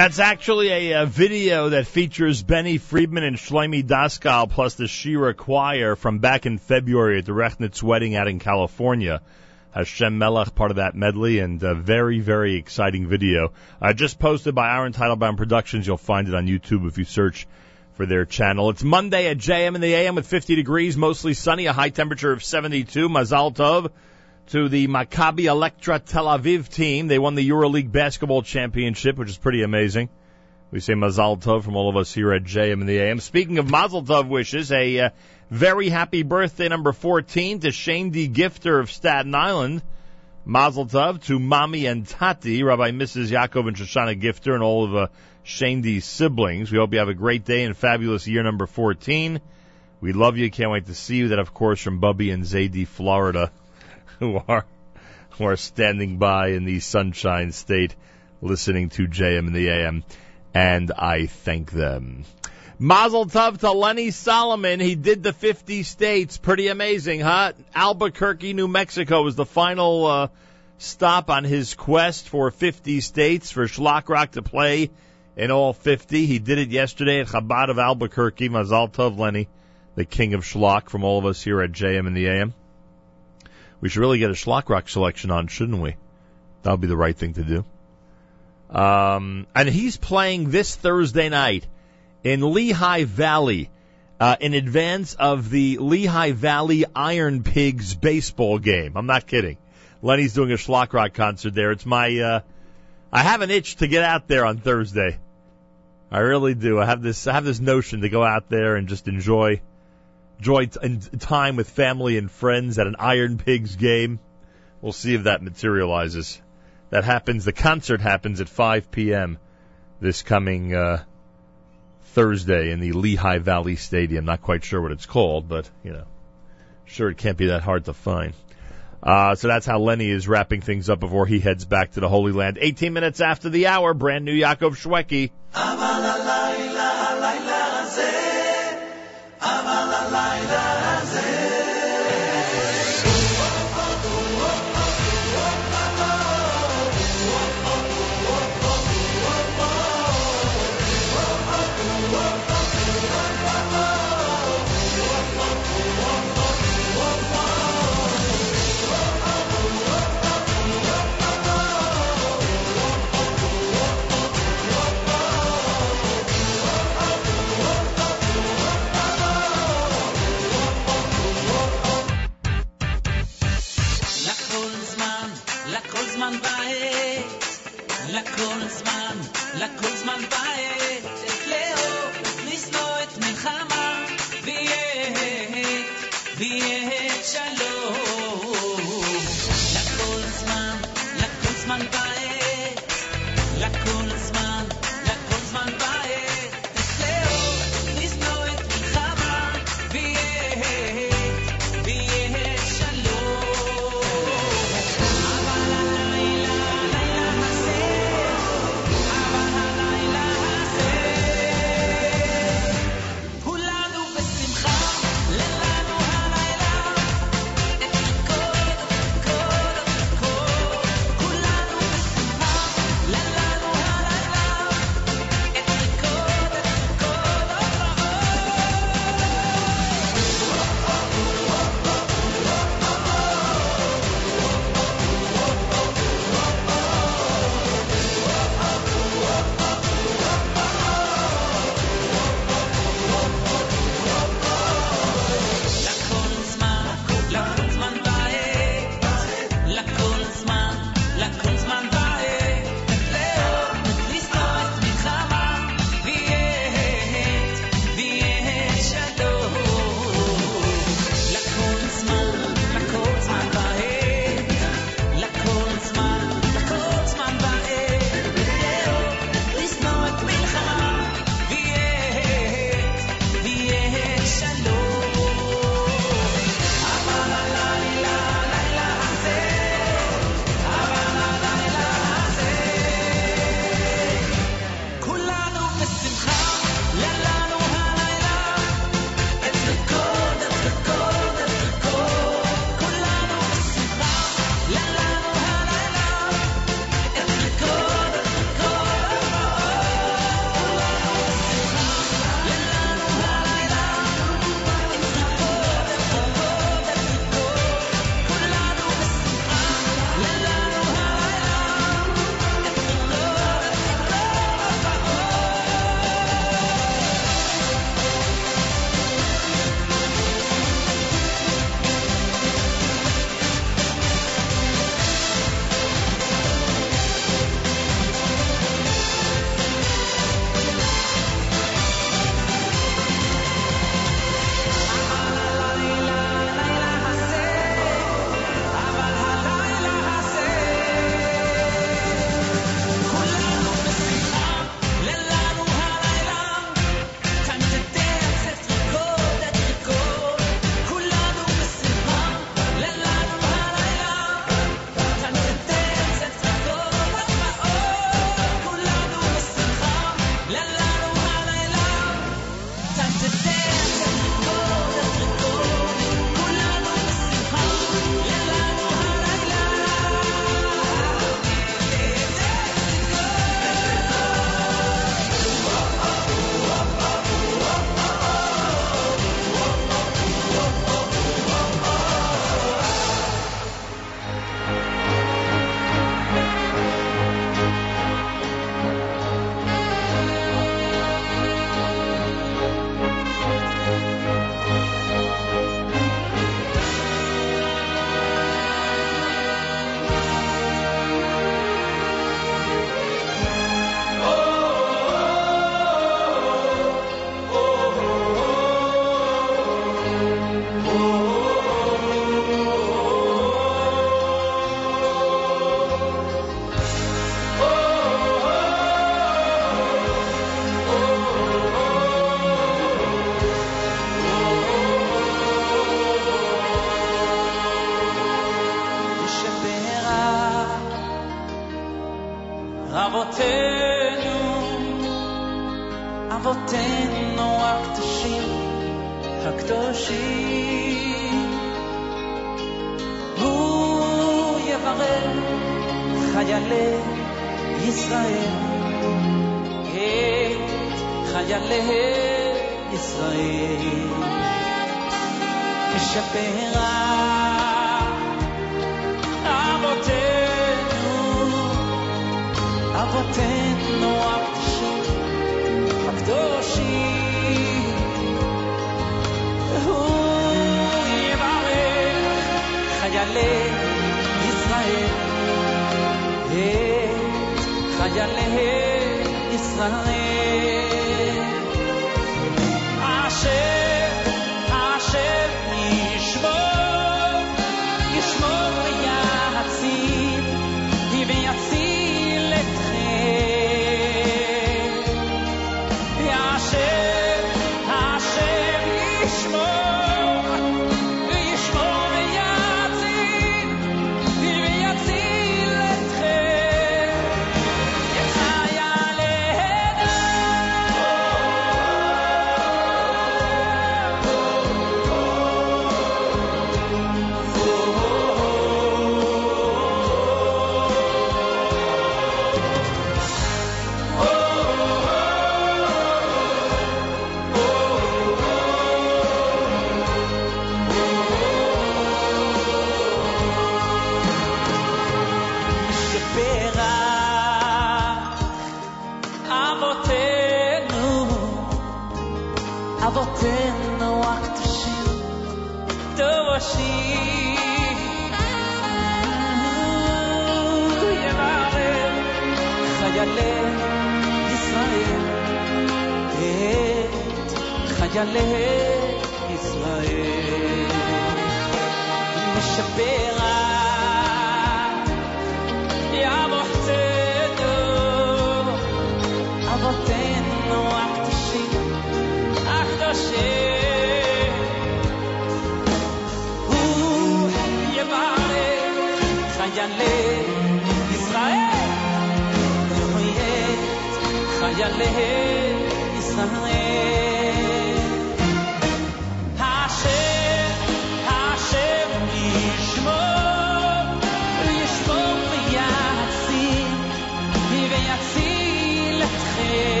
That's actually a, uh video that features Benny Friedman and Shlomi Daskal plus the Shira Choir from back in February at the Rechnitz wedding out in California. Hashem Melech, part of that medley, and a very, very exciting video. Uh, just posted by Aaron Teitelbaum Productions. You'll find it on YouTube if you search for their channel. It's Monday at JM in the AM with 50 degrees, mostly sunny, a high temperature of 72. Mazal Tov to the Maccabi Electra Tel Aviv team. They won the EuroLeague basketball championship, which is pretty amazing. We say Mazal Tov from all of us here at JM in the AM. Speaking of Mazal Tov wishes, a uh, very happy birthday number 14 to Shandy Gifter of Staten Island. Mazel Tov to Mommy and Tati, Rabbi Mrs. Yaakov and Shoshana Gifter, and all of uh, Shandy's siblings. We hope you have a great day and fabulous year number 14. We love you. Can't wait to see you. That, of course, from Bubby and Zadie, Florida, who are who are standing by in the Sunshine State, listening to JM in the AM, and I thank them. Mazel Tov to Lenny Solomon. He did the 50 states. Pretty amazing, huh? Albuquerque, New Mexico was the final uh, stop on his quest for 50 states for Shlock Rock to play in all 50. He did it yesterday at Chabad of Albuquerque. Mazel Tov, Lenny, the king of Shlock from all of us here at JM in the AM. We should really get a Shlock Rock selection on, shouldn't we? That would be the right thing to do. Um, and he's playing this Thursday night in Lehigh Valley uh, in advance of the Lehigh Valley Iron Pigs baseball game. I'm not kidding. Lenny's doing a Shlock Rock concert there. It's my, uh, I have an itch to get out there on Thursday. I really do. I have this, I have this notion to go out there and just enjoy, enjoy t- time with family and friends at an Iron Pigs game. We'll see if that materializes. That happens. The concert happens at 5 p.m. this coming uh, Thursday in the Lehigh Valley Stadium. Not quite sure what it's called, but you know, sure it can't be that hard to find. Uh, so that's how Lenny is wrapping things up before he heads back to the Holy Land. 18 minutes after the hour, brand new Yaakov Shweki. I'm a Amalalaila.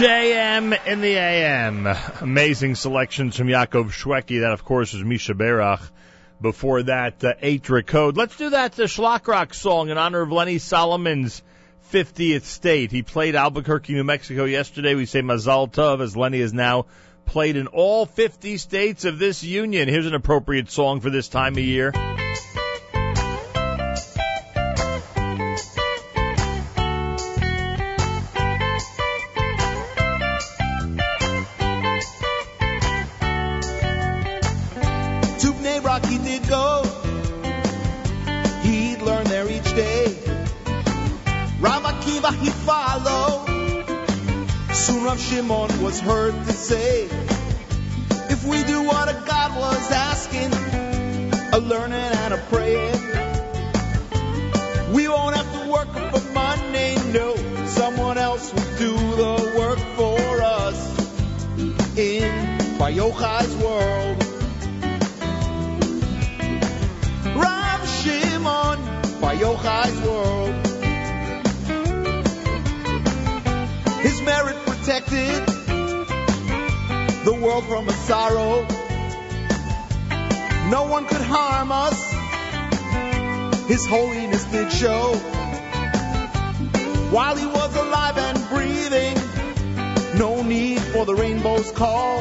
JM in the AM. Amazing selections from Yaakov Shweki. That, of course, is Mi Sheberach. Before that, uh, Atra Code. Let's do that the Shlock Rock song in honor of Lenny Solomon's 50th state. He played Albuquerque, New Mexico yesterday. We say Mazal Tov as Lenny is now played in all 50 states of this union. Here's an appropriate song for this time of year. His holiness did show. While he was alive and breathing, no need for the rainbow's call.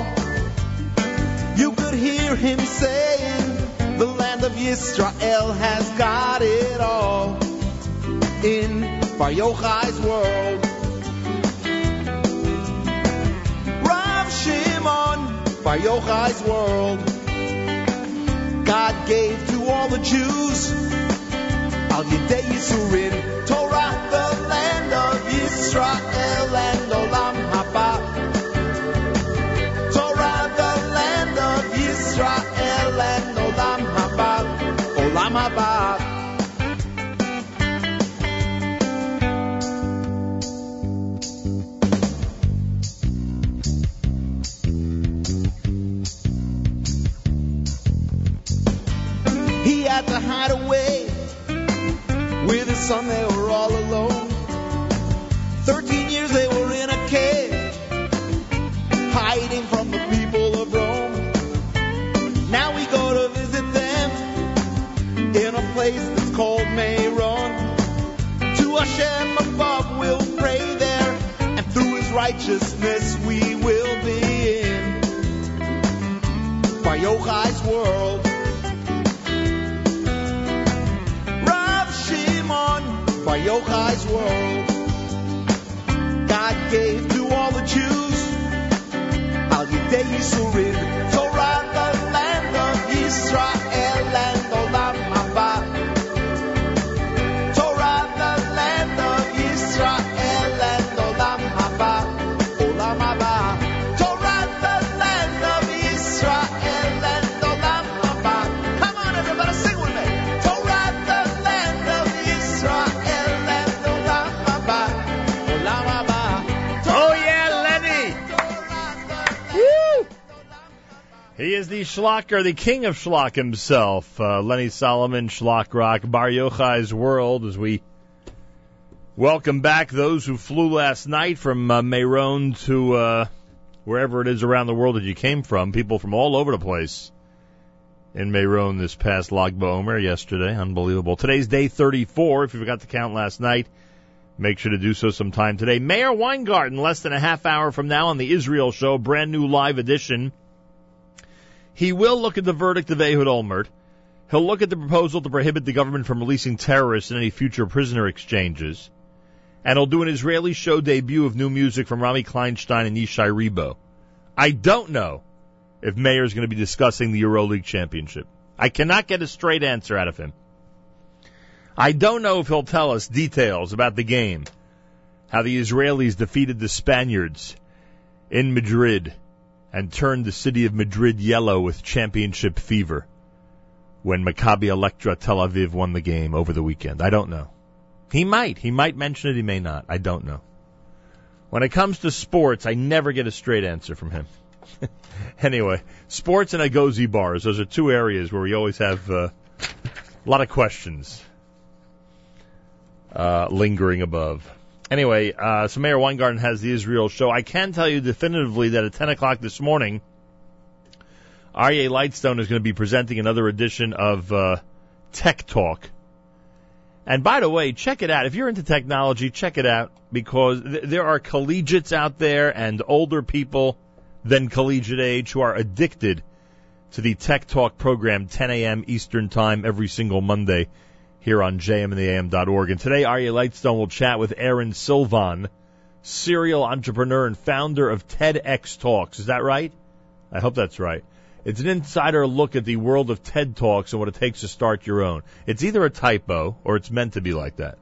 You could hear him saying, the land of Israel has got it all in Bar Yochai's world. Rav Shimon, Bar Yochai's world. God gave to all the Jews Al Yidei Yisurin, Torah, the land of Israel and Olam Haba. Torah, the land of Israel and Olam Haba, Olam Haba. He son. They were all alone. Thirteen years they were in a cave, hiding from the people of Rome. Now we go to visit them in a place that's called Meron. To Hashem above we'll pray there, and through His righteousness we will be in Yochai's world. Yochai's world. God gave to all the Jews Al Yidei Yisurin, is the Schlocker, the king of Schlock himself, uh, Lenny Solomon, Shlock Rock, Bar Yochai's World, as we welcome back those who flew last night from uh, Meron to uh, wherever it is around the world that you came from. People from all over the place in Meron this past Lag Ba'omer yesterday. Unbelievable. Today's day 34. If you forgot to count last night, make sure to do so sometime today. Meir Weingarten, less than a half hour from now on the Israel Show, brand new live edition. He will look at the verdict of Ehud Olmert. He'll look at the proposal to prohibit the government from releasing terrorists in any future prisoner exchanges. And he'll do an Israeli show debut of new music from Rami Kleinstein and Ishay Ribo. I don't know if Meir is going to be discussing the EuroLeague championship. I cannot get a straight answer out of him. I don't know if he'll tell us details about the game, how the Israelis defeated the Spaniards in Madrid and turned the city of Madrid yellow with championship fever when Maccabi Electra Tel Aviv won the game over the weekend. I don't know. He might. He might mention it. He may not. I don't know. When it comes to sports, I never get a straight answer from him. anyway, sports and Agozi bars. Those are two areas where we always have uh, a lot of questions uh, lingering above. Anyway, uh, so Meir Weingarten has the Israel show. I can tell you definitively that at 10 o'clock this morning, Aryeh Lightstone is going to be presenting another edition of uh, Tech Talk. And by the way, check it out. If you're into technology, check it out because th- there are collegiates out there and older people than collegiate age who are addicted to the Tech Talk program, 10 a.m. Eastern Time every single Monday here on jmandtheam.org. And today, Aryeh Lightstone will chat with Aaron Silvan, serial entrepreneur and founder of TEDx Talks. Is that right? I hope that's right. It's an insider look at the world of TED Talks and what it takes to start your own. It's either a typo or it's meant to be like that. It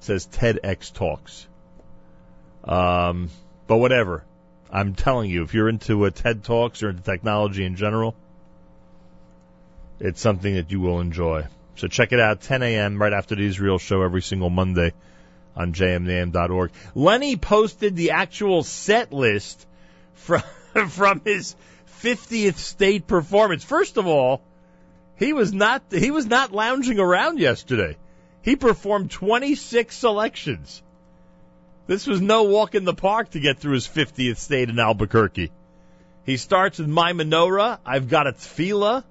says TEDx Talks. Um, but whatever. I'm telling you, if you're into uh, TED Talks or into technology in general, it's something that you will enjoy. So check it out, 10 a.m. right after the Israel show every single Monday on jmnam.org. Lenny posted the actual set list from from his 50th state performance. First of all, he was not he was not lounging around yesterday. He performed 26 selections. This was no walk in the park to get through his 50th state in Albuquerque. He starts with My Menorah, I've Got a Tefillah.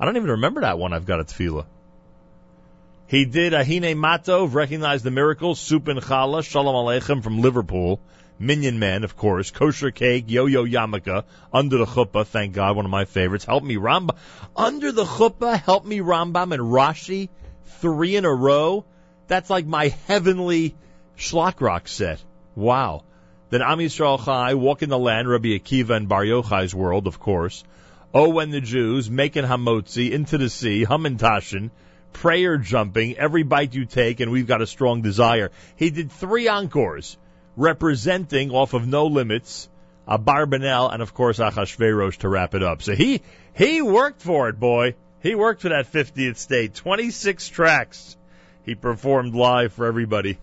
I don't even remember that one, I've Got a Tefillah. He did Ahine Matov, Recognize the Miracles, Soup and Challah, Shalom Aleichem from Liverpool, Minyan Man, of course, Kosher Cake, Yo-Yo Yamaka, Under the Chuppah, thank God, one of my favorites, Help Me Rambam, Under the Chuppah, Help Me Rambam, and Rashi, three in a row. That's like my heavenly Shlock Rock set. Wow. Then Am Yisrael Chai, Walk in the Land, Rabbi Akiva and Bar Yochai's World, of course. Oh, when the Jews, Making Hamotzi, Into the Sea, Hamantashen, Prayer Jumping, Every Bite You Take, and We've Got a Strong Desire. He did three encores, representing off of No Limits, Abarbanel, and of course Achashverosh to wrap it up. So he, he worked for it, boy. He worked for that 50th state. 26 tracks he performed live for everybody.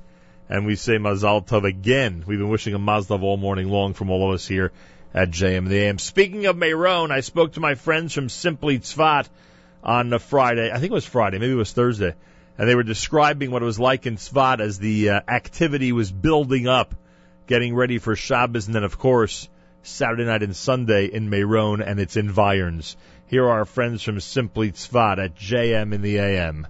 And we say Mazal Tov again. We've been wishing him Mazal all morning long from all of us here at JM the AM. Speaking of Meron, I spoke to my friends from Simply Tzvat on a Friday. I think it was Friday, maybe it was Thursday. And they were describing what it was like in Tzvat as the uh, activity was building up, getting ready for Shabbos, and then, of course, Saturday night and Sunday in Meron and its environs. Here are our friends from Simply Tzvat at JM in the AM.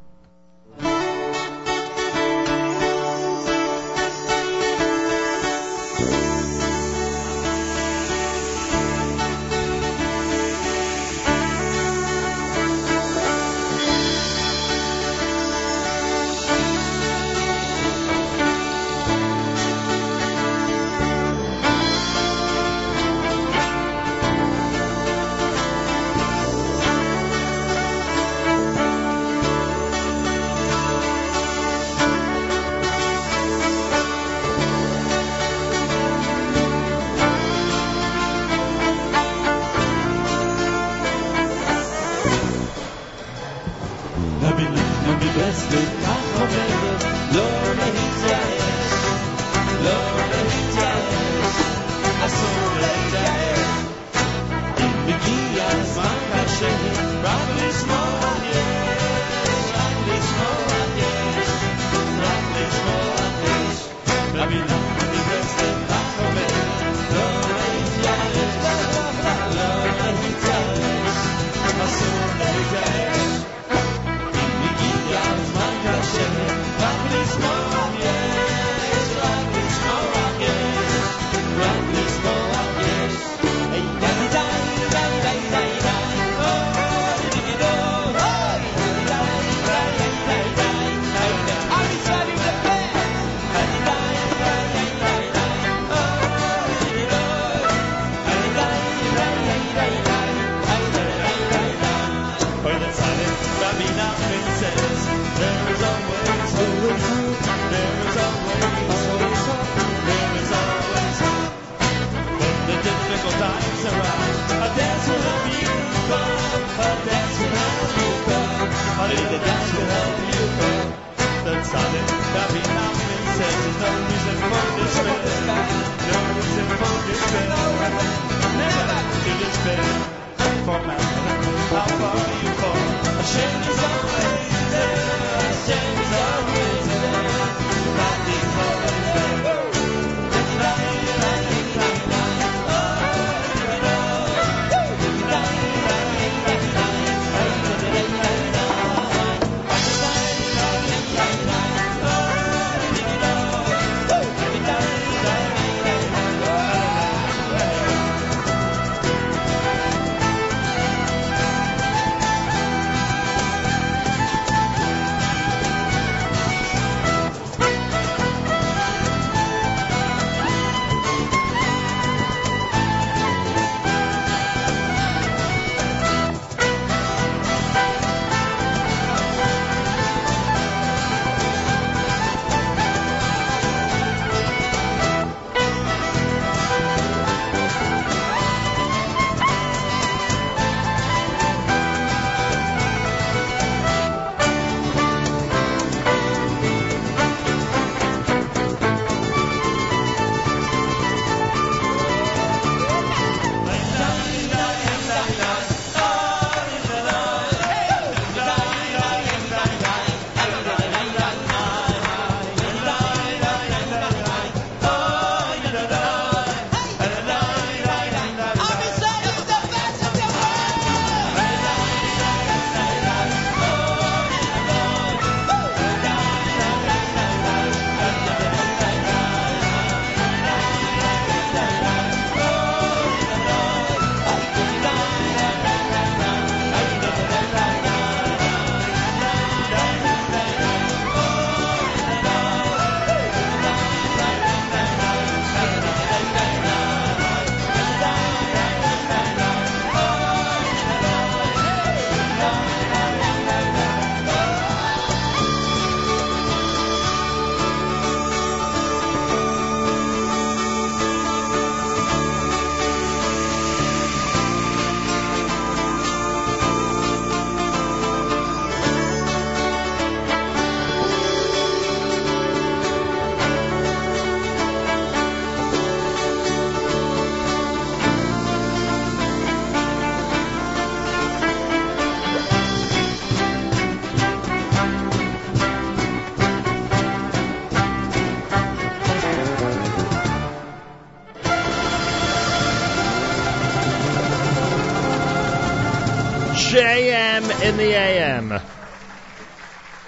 The AM.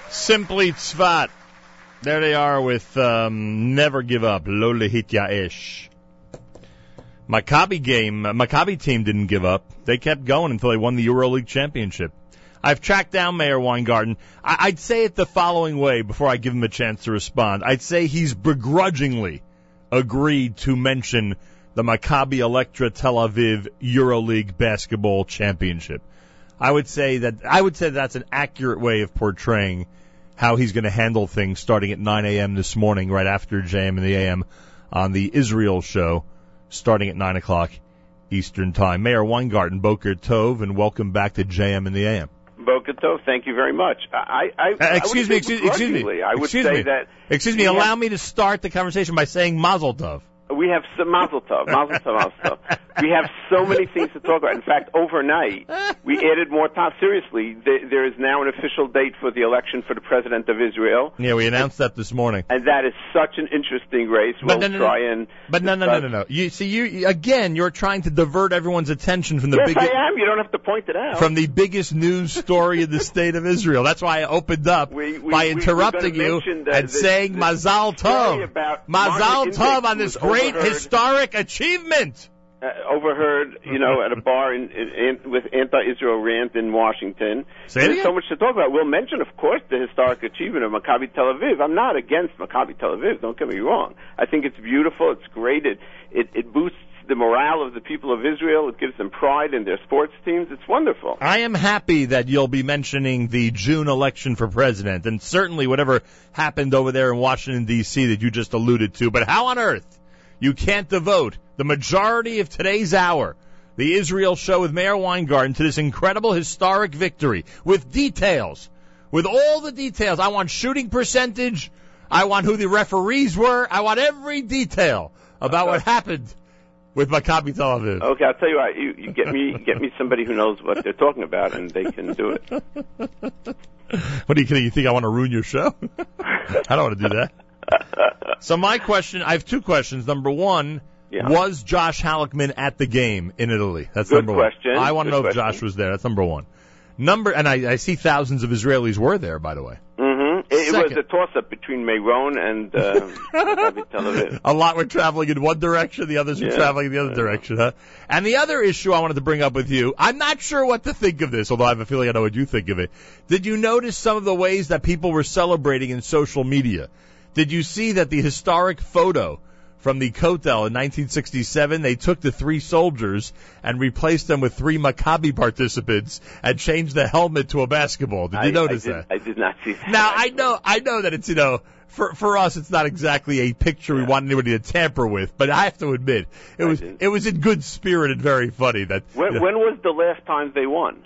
Simply Tzvat. There they are with um, Never Give Up, Lo Lehitya Ish. Maccabi game, Maccabi team didn't give up. They kept going until they won the EuroLeague championship. I've tracked down Meir Weingarten. I- I'd say it the following way before I give him a chance to respond. I'd say he's begrudgingly agreed to mention the Maccabi Electra Tel Aviv EuroLeague basketball championship. I would say that I would say that's an accurate way of portraying how he's going to handle things starting at 9 a.m. this morning, right after JM in the AM on the Israel show, starting at 9 o'clock Eastern Time. Meir Weingarten, Boker Tov, and welcome back to JM in the AM. Boker Tov, thank you very much. I, I, Uh, excuse wouldn't me, excuse, excuse me. I would excuse say me. that Excuse me, allow me to start the conversation by saying Mazel Tov. We have some Mazel Tov, Mazel Tov, Mazel Tov. We have so many things to talk about. In fact, overnight we added more time. Seriously, there, there is now an official date for the election for the president of Israel, Yeah, we announced that this morning. and that is such an interesting race. We'll no, no, no. try and. But no, no, no, no, no. You see, you again, you're trying to divert everyone's attention from the yes, biggest I am. You don't have to point it out. from the biggest news story in the state of Israel. That's why I opened up we- by interrupting we're you the- and the- saying the Mazal Tov. Mazal Tov on this was great overheard- historic achievement. uh, overheard, you know, at a bar in, in, in, with anti-Israel rant in Washington. Say There's again. so much to talk about. We'll mention, of course, the historic achievement of Maccabi Tel Aviv. I'm not against Maccabi Tel Aviv. Don't get me wrong. I think it's beautiful. It's great. It it, it boosts the morale of the people of Israel. It gives them pride in their sports teams. It's wonderful. I am happy that you'll be mentioning the June election for president and certainly whatever happened over there in Washington D.C. that you just alluded to. But how on earth you can't devote the majority of today's hour, the Israel show with Meir Weingarten, to this incredible historic victory with details, with all the details. I want shooting percentage. I want who the referees were. I want every detail about what happened with Maccabi Tel Aviv. Okay, I'll tell you what. You, you get me get me somebody who knows what they're talking about, and they can do it. What are you kidding? You think I want to ruin your show? I don't want to do that. So my question, I have two questions. Number one, was Josh Halleckman at the game in Italy? That's Good number question. one. I want to know if. Josh was there. That's number one. Number, and I, I see thousands of Israelis were there, by the way. hmm It, it was a toss-up between Meron and uh, Maccabi Tel Aviv. A lot were traveling in one direction, the others were traveling in the other direction, huh? And the other issue I wanted to bring up with you, I'm not sure what to think of this, although I have a feeling I know what you think of it. Did you notice some of the ways that people were celebrating in social media? Did you see that the historic photo from the Kotel in 1967, they took the three soldiers and replaced them with three Maccabi participants and changed the helmet to a basketball. Did you I, notice I did, that? I did not see that. Now I know I know that it's you know for for us it's not exactly a picture we want anybody to tamper with, but I have to admit it was it was in good spirit and very funny that When, you know, when was the last time they won?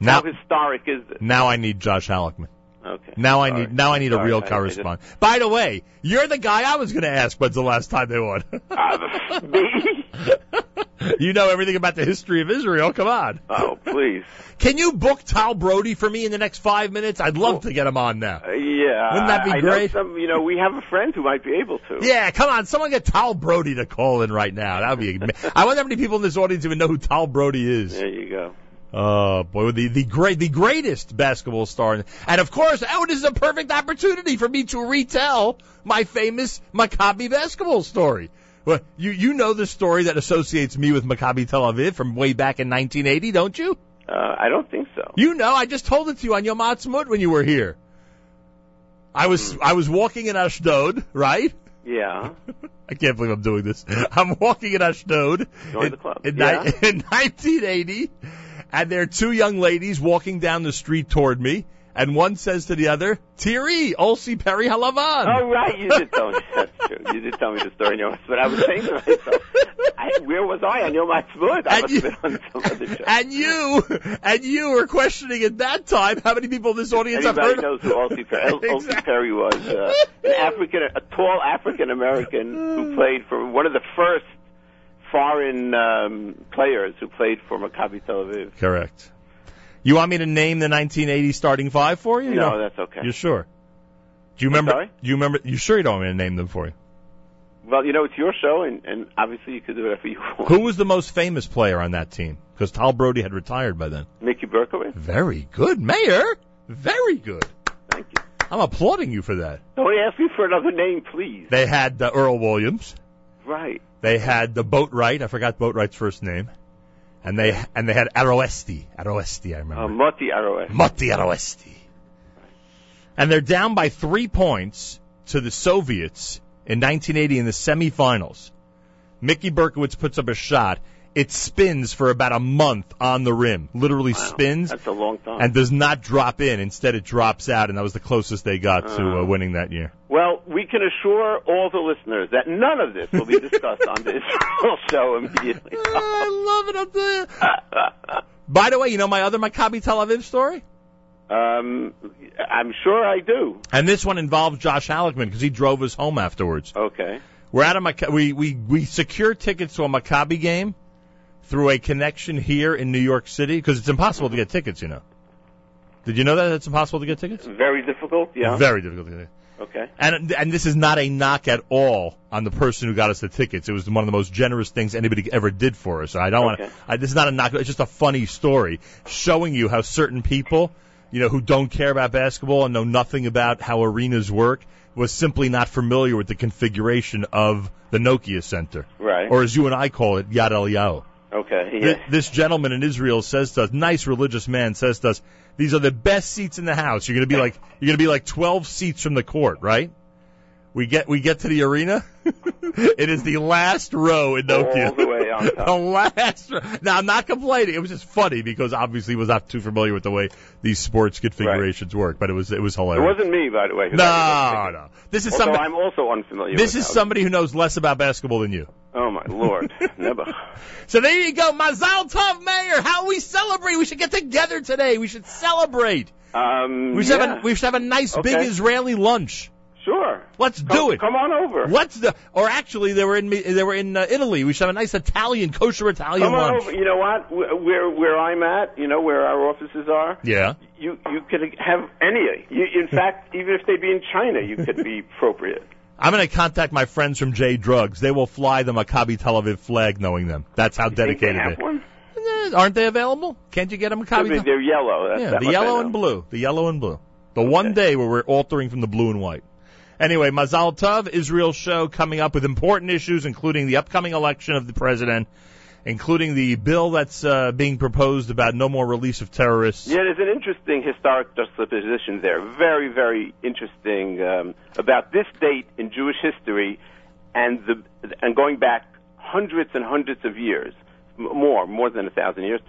now How historic is this? now I need Josh Halleckman. Okay. Now I need now I need a real I just- correspondent. By the way, you're the guy I was going to ask when's the last time they won. Uh, me? you know everything about the history of Israel. Come on. Oh, please. Can you book Tal Brody for me in the next five minutes? I'd love to get him on now. Uh, yeah. Wouldn't that be I great? Know some, you know, we have a friend who might be able to. Yeah, come on, someone get Tal Brody to call in right now. That would be. I wonder how many people in this audience even know who Tal Brody is. There you go. Oh boy, the the great, the greatest basketball star, and of course, oh, this is a perfect opportunity for me to retell my famous Maccabi basketball story. Well, you you know the story that associates me with Maccabi Tel Aviv from way back in 1980, don't you? Uh, I don't think so. You know, I just told it to you on Yom Ha'atzmaut when you were here. I was I was walking in Ashdod, right? Yeah. I can't believe I'm doing this. I'm walking in Ashdod Join in, the club. in, Yeah. in 1980, and there are two young ladies walking down the street toward me, and one says to the other, Tiri, Olsi Peri Halavan. Oh, right. You did tell me. That's true. You did tell me the story. You know, but I was saying to myself, I, where was I on Yom Ha'atzmaut? I must you- have been on some other show. And you, and you were questioning at that time how many people in this audience have heard knows who Aulcie Perry, Aulcie Perry was? Uh, an African, a tall African American who played for one of the first foreign um, players who played for Maccabi Tel Aviv. Correct. You want me to name the 1980 starting five for you? No, that's okay. You're sure? Do you I'm remember? sorry? Do you remember? You sure you don't want me to name them for you? Well, you know, it's your show, and, and obviously you could do whatever you want. Who was the most famous player on that team? Because Tal Brody had retired by then. Mickey Berkowitz? Very good, Meir. Very good. Thank you. I'm applauding you for that. Don't ask me for another name, please. They had uh, Earl Williams. Right. They had the Boatwright. I forgot Boatwright's first name. And they and they had Aroesti. Aroesti, I remember. Uh, Moti Aroes. Motti Aroesti. And they're down by three points to the Soviets in 1980 in the semifinals. Mickey Berkowitz puts up a shot. It spins for about a month on the rim. Literally spins That's a long time. and does not drop in. Instead, it drops out, and that was the closest they got to uh, winning that year. Well, we can assure all the listeners that none of this will be discussed on this show immediately. I love it. I'll tell you. By the way, you know my other Maccabi Tel Aviv story? Um, I'm sure I do. And this one involves Josh Halleckman because he drove us home afterwards. Okay. We're at a Mac- we we we secure tickets to a Maccabi game through a connection here in New York City because it's impossible to get tickets. You know. Did you know that it's impossible to get tickets? Very difficult, yeah. Very difficult to get. Okay. And and this is not a knock at all on the person who got us the tickets. It was one of the most generous things anybody ever did for us. I don't want Okay. to. This is not a knock. It's just a funny story showing you how certain people, you know, who don't care about basketball and know nothing about how arenas work, was simply not familiar with the configuration of the Nokia Center, Right. or as you and I call it, Yad Eliyahu. Okay. Th- Yeah. This gentleman in Israel says to us, nice religious man says to us, these are the best seats in the house. You're going to be like, you're going to be like 12 seats from the court, right? We get we get to the arena. it is the last row in Nokia. All the way the last. Now I'm not complaining. It was just funny because obviously was not too familiar with the way these sports configurations work, but it was it was hilarious. It wasn't me, by the way. No, no. This is Although somebody. I'm also unfamiliar. This is somebody who knows less about basketball than you. Oh my lord, never. So there you go, Mazal Tov Meir. How we celebrate? We should get together today. We should celebrate. Um, We should yeah. have a we should have a nice big Israeli lunch. Sure. Let's Come- do it. Come on over. What's the? Or actually, they were in they were in uh, Italy. We should have a nice Italian kosher Italian Come on lunch. over. You know what? Where where I'm at, you know where our offices are. Yeah. You you could have any. You, in fact, even if they'd be in China, you could be appropriate. I'm going to contact my friends from J Drugs. They will fly the Maccabi Tel Aviv flag, knowing them. That's how they dedicated have they. one? Eh, Aren't they available? Can't you get them Maccabi? Could be- They're yellow. That's, yeah, the yellow and blue. The yellow and blue. The one day where we're altering from the blue and white. Anyway, Mazal Tov, Israel show coming up with important issues, including the upcoming election of the president, including the bill that's uh, being proposed about no more release of terrorists. Yeah, there's an interesting historic juxtaposition there. Very, very interesting um, about this date in Jewish history, and the and going back hundreds and hundreds of years, more, more than a thousand years,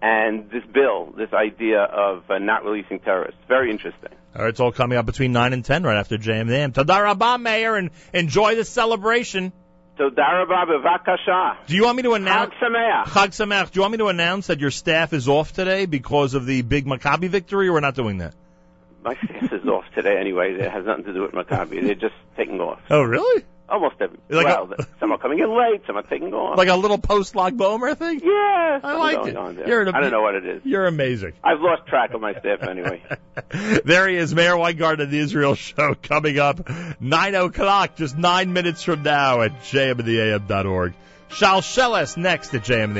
and this bill, this idea of uh, not releasing terrorists. Very interesting. All right, it's all coming up between 9 and 10 right after JMM. Tadarabah, Meir, and enjoy the celebration. So, Darabah bevakasha. Do you want me to announce? Chag Sameach. Chag Sameach. Do you want me to announce that your staff is off today because of the big Maccabi victory, or we're not doing that? My staff is off today anyway. It has nothing to do with Maccabi. They're just taking off. Oh, really? Almost every. Like well, some are coming in late. Some are taking off. Like a little post-Lag Ba'omer thing? Yeah, I like it. You're an- I don't know what it is. You're amazing. I've lost track of my staff anyway. There he is, Meir Weingart of the Israel Show, coming up 9 o'clock, just nine minutes from now at jmandtheam.org. Shalsheles next at JM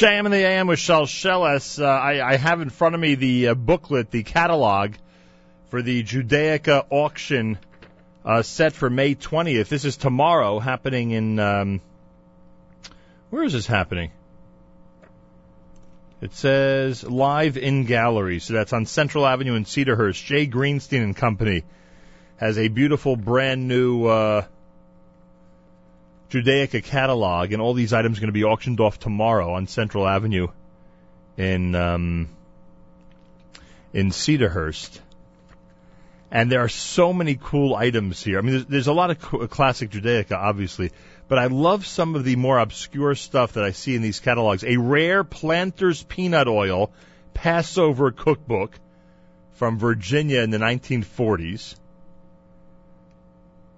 JM and the AM with Shalsheles. Uh, I, I have in front of me the uh, booklet, the catalog for the Judaica auction uh, set for May 20th. This is tomorrow, happening in. Um, where is this happening? It says live in gallery, so that's on Central Avenue in Cedarhurst. Jay Greenstein and Company has a beautiful brand new uh, Judaica catalog, and all these items are going to be auctioned off tomorrow on Central Avenue in um, in Cedarhurst. And there are so many cool items here. I mean, there's, there's a lot of co- classic Judaica, obviously, but I love some of the more obscure stuff that I see in these catalogs. A rare Planters peanut oil Passover cookbook from Virginia in the 1940s.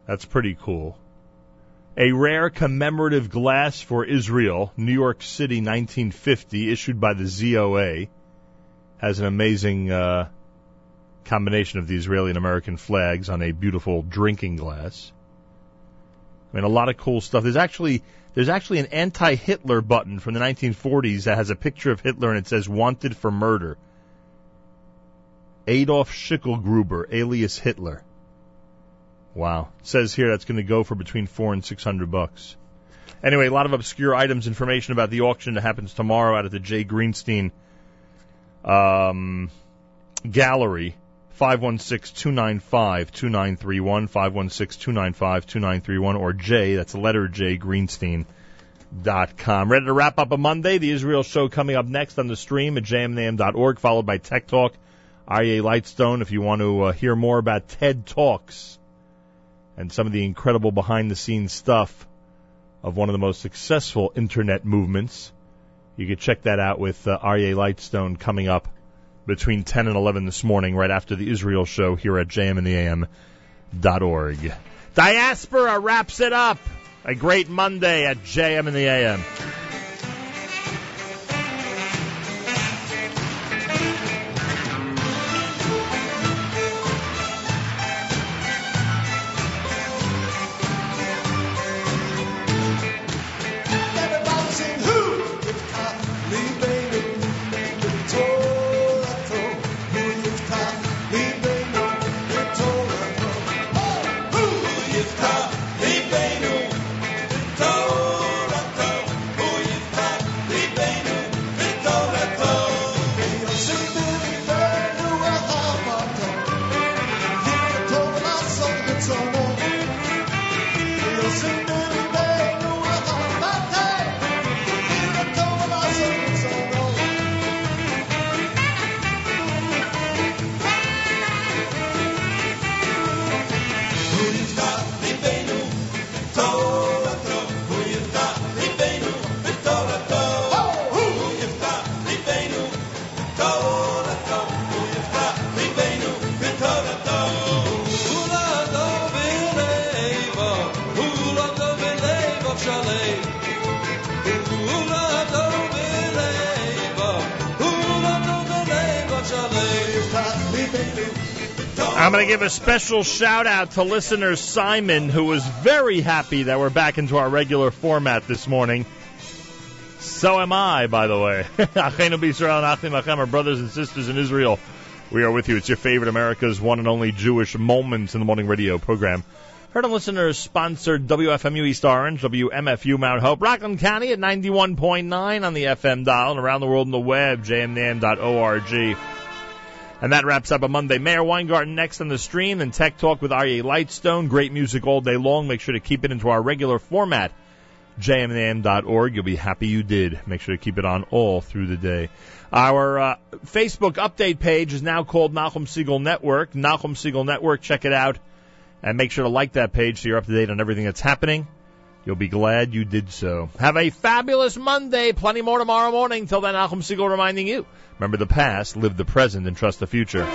That's pretty cool. A rare commemorative glass for Israel, New York City, 1950, issued by the ZOA, has an amazing uh, combination of the Israeli and American flags on a beautiful drinking glass. I mean, a lot of cool stuff. There's actually there's actually an anti-Hitler button from the 1940s that has a picture of Hitler and it says "Wanted for murder." Adolf Schicklgruber, alias Hitler. Wow. Says here that's going to go for between four and six hundred bucks. Anyway, a lot of obscure items, information about the auction that happens tomorrow out at the Jay Greenstein um, Gallery. 516-295-2931, 516-295-2931, or J, that's letter J, Greenstein.com. Ready to wrap up a Monday? The Israel show coming up next on the stream at jmnam.org, followed by Tech Talk. Aryeh Lightstone, if you want to uh, hear more about TED Talks and some of the incredible behind the scenes stuff of one of the most successful internet movements, you can check that out with uh, Lightstone coming up between 10 and 11 this morning, right after the Israel show here at jmandtheam.org. Diaspora wraps it up. A great Monday at JM and the AM. I'm going to give a special shout out to listener Simon, who was very happy that we're back into our regular format this morning. So am I, by the way. Achenu b'Yisrael and Achim Achem, our brothers and sisters in Israel. We are with you. It's your favorite America's one and only Jewish Moments in the Morning radio program. Heard on listeners sponsored WFMU East Orange, WMFU Mount Hope, Rockland County at 91.9 on the FM dial and around the world on the web, jmnam.org. And that wraps up a Monday. Meir Weingarten next on the stream, and Tech Talk with Aryeh Lightstone. Great music all day long. Make sure to keep it into our regular format, jmnam.org. You'll be happy you did. Make sure to keep it on all through the day. Our uh, Facebook update page is now called Nachum Segal Network. Nachum Segal Network, check it out. And make sure to like that page so you're up to date on everything that's happening. You'll be glad you did so. Have a fabulous Monday. Plenty more tomorrow morning. Till then, Nachum Segal reminding you, remember the past, live the present, and trust the future.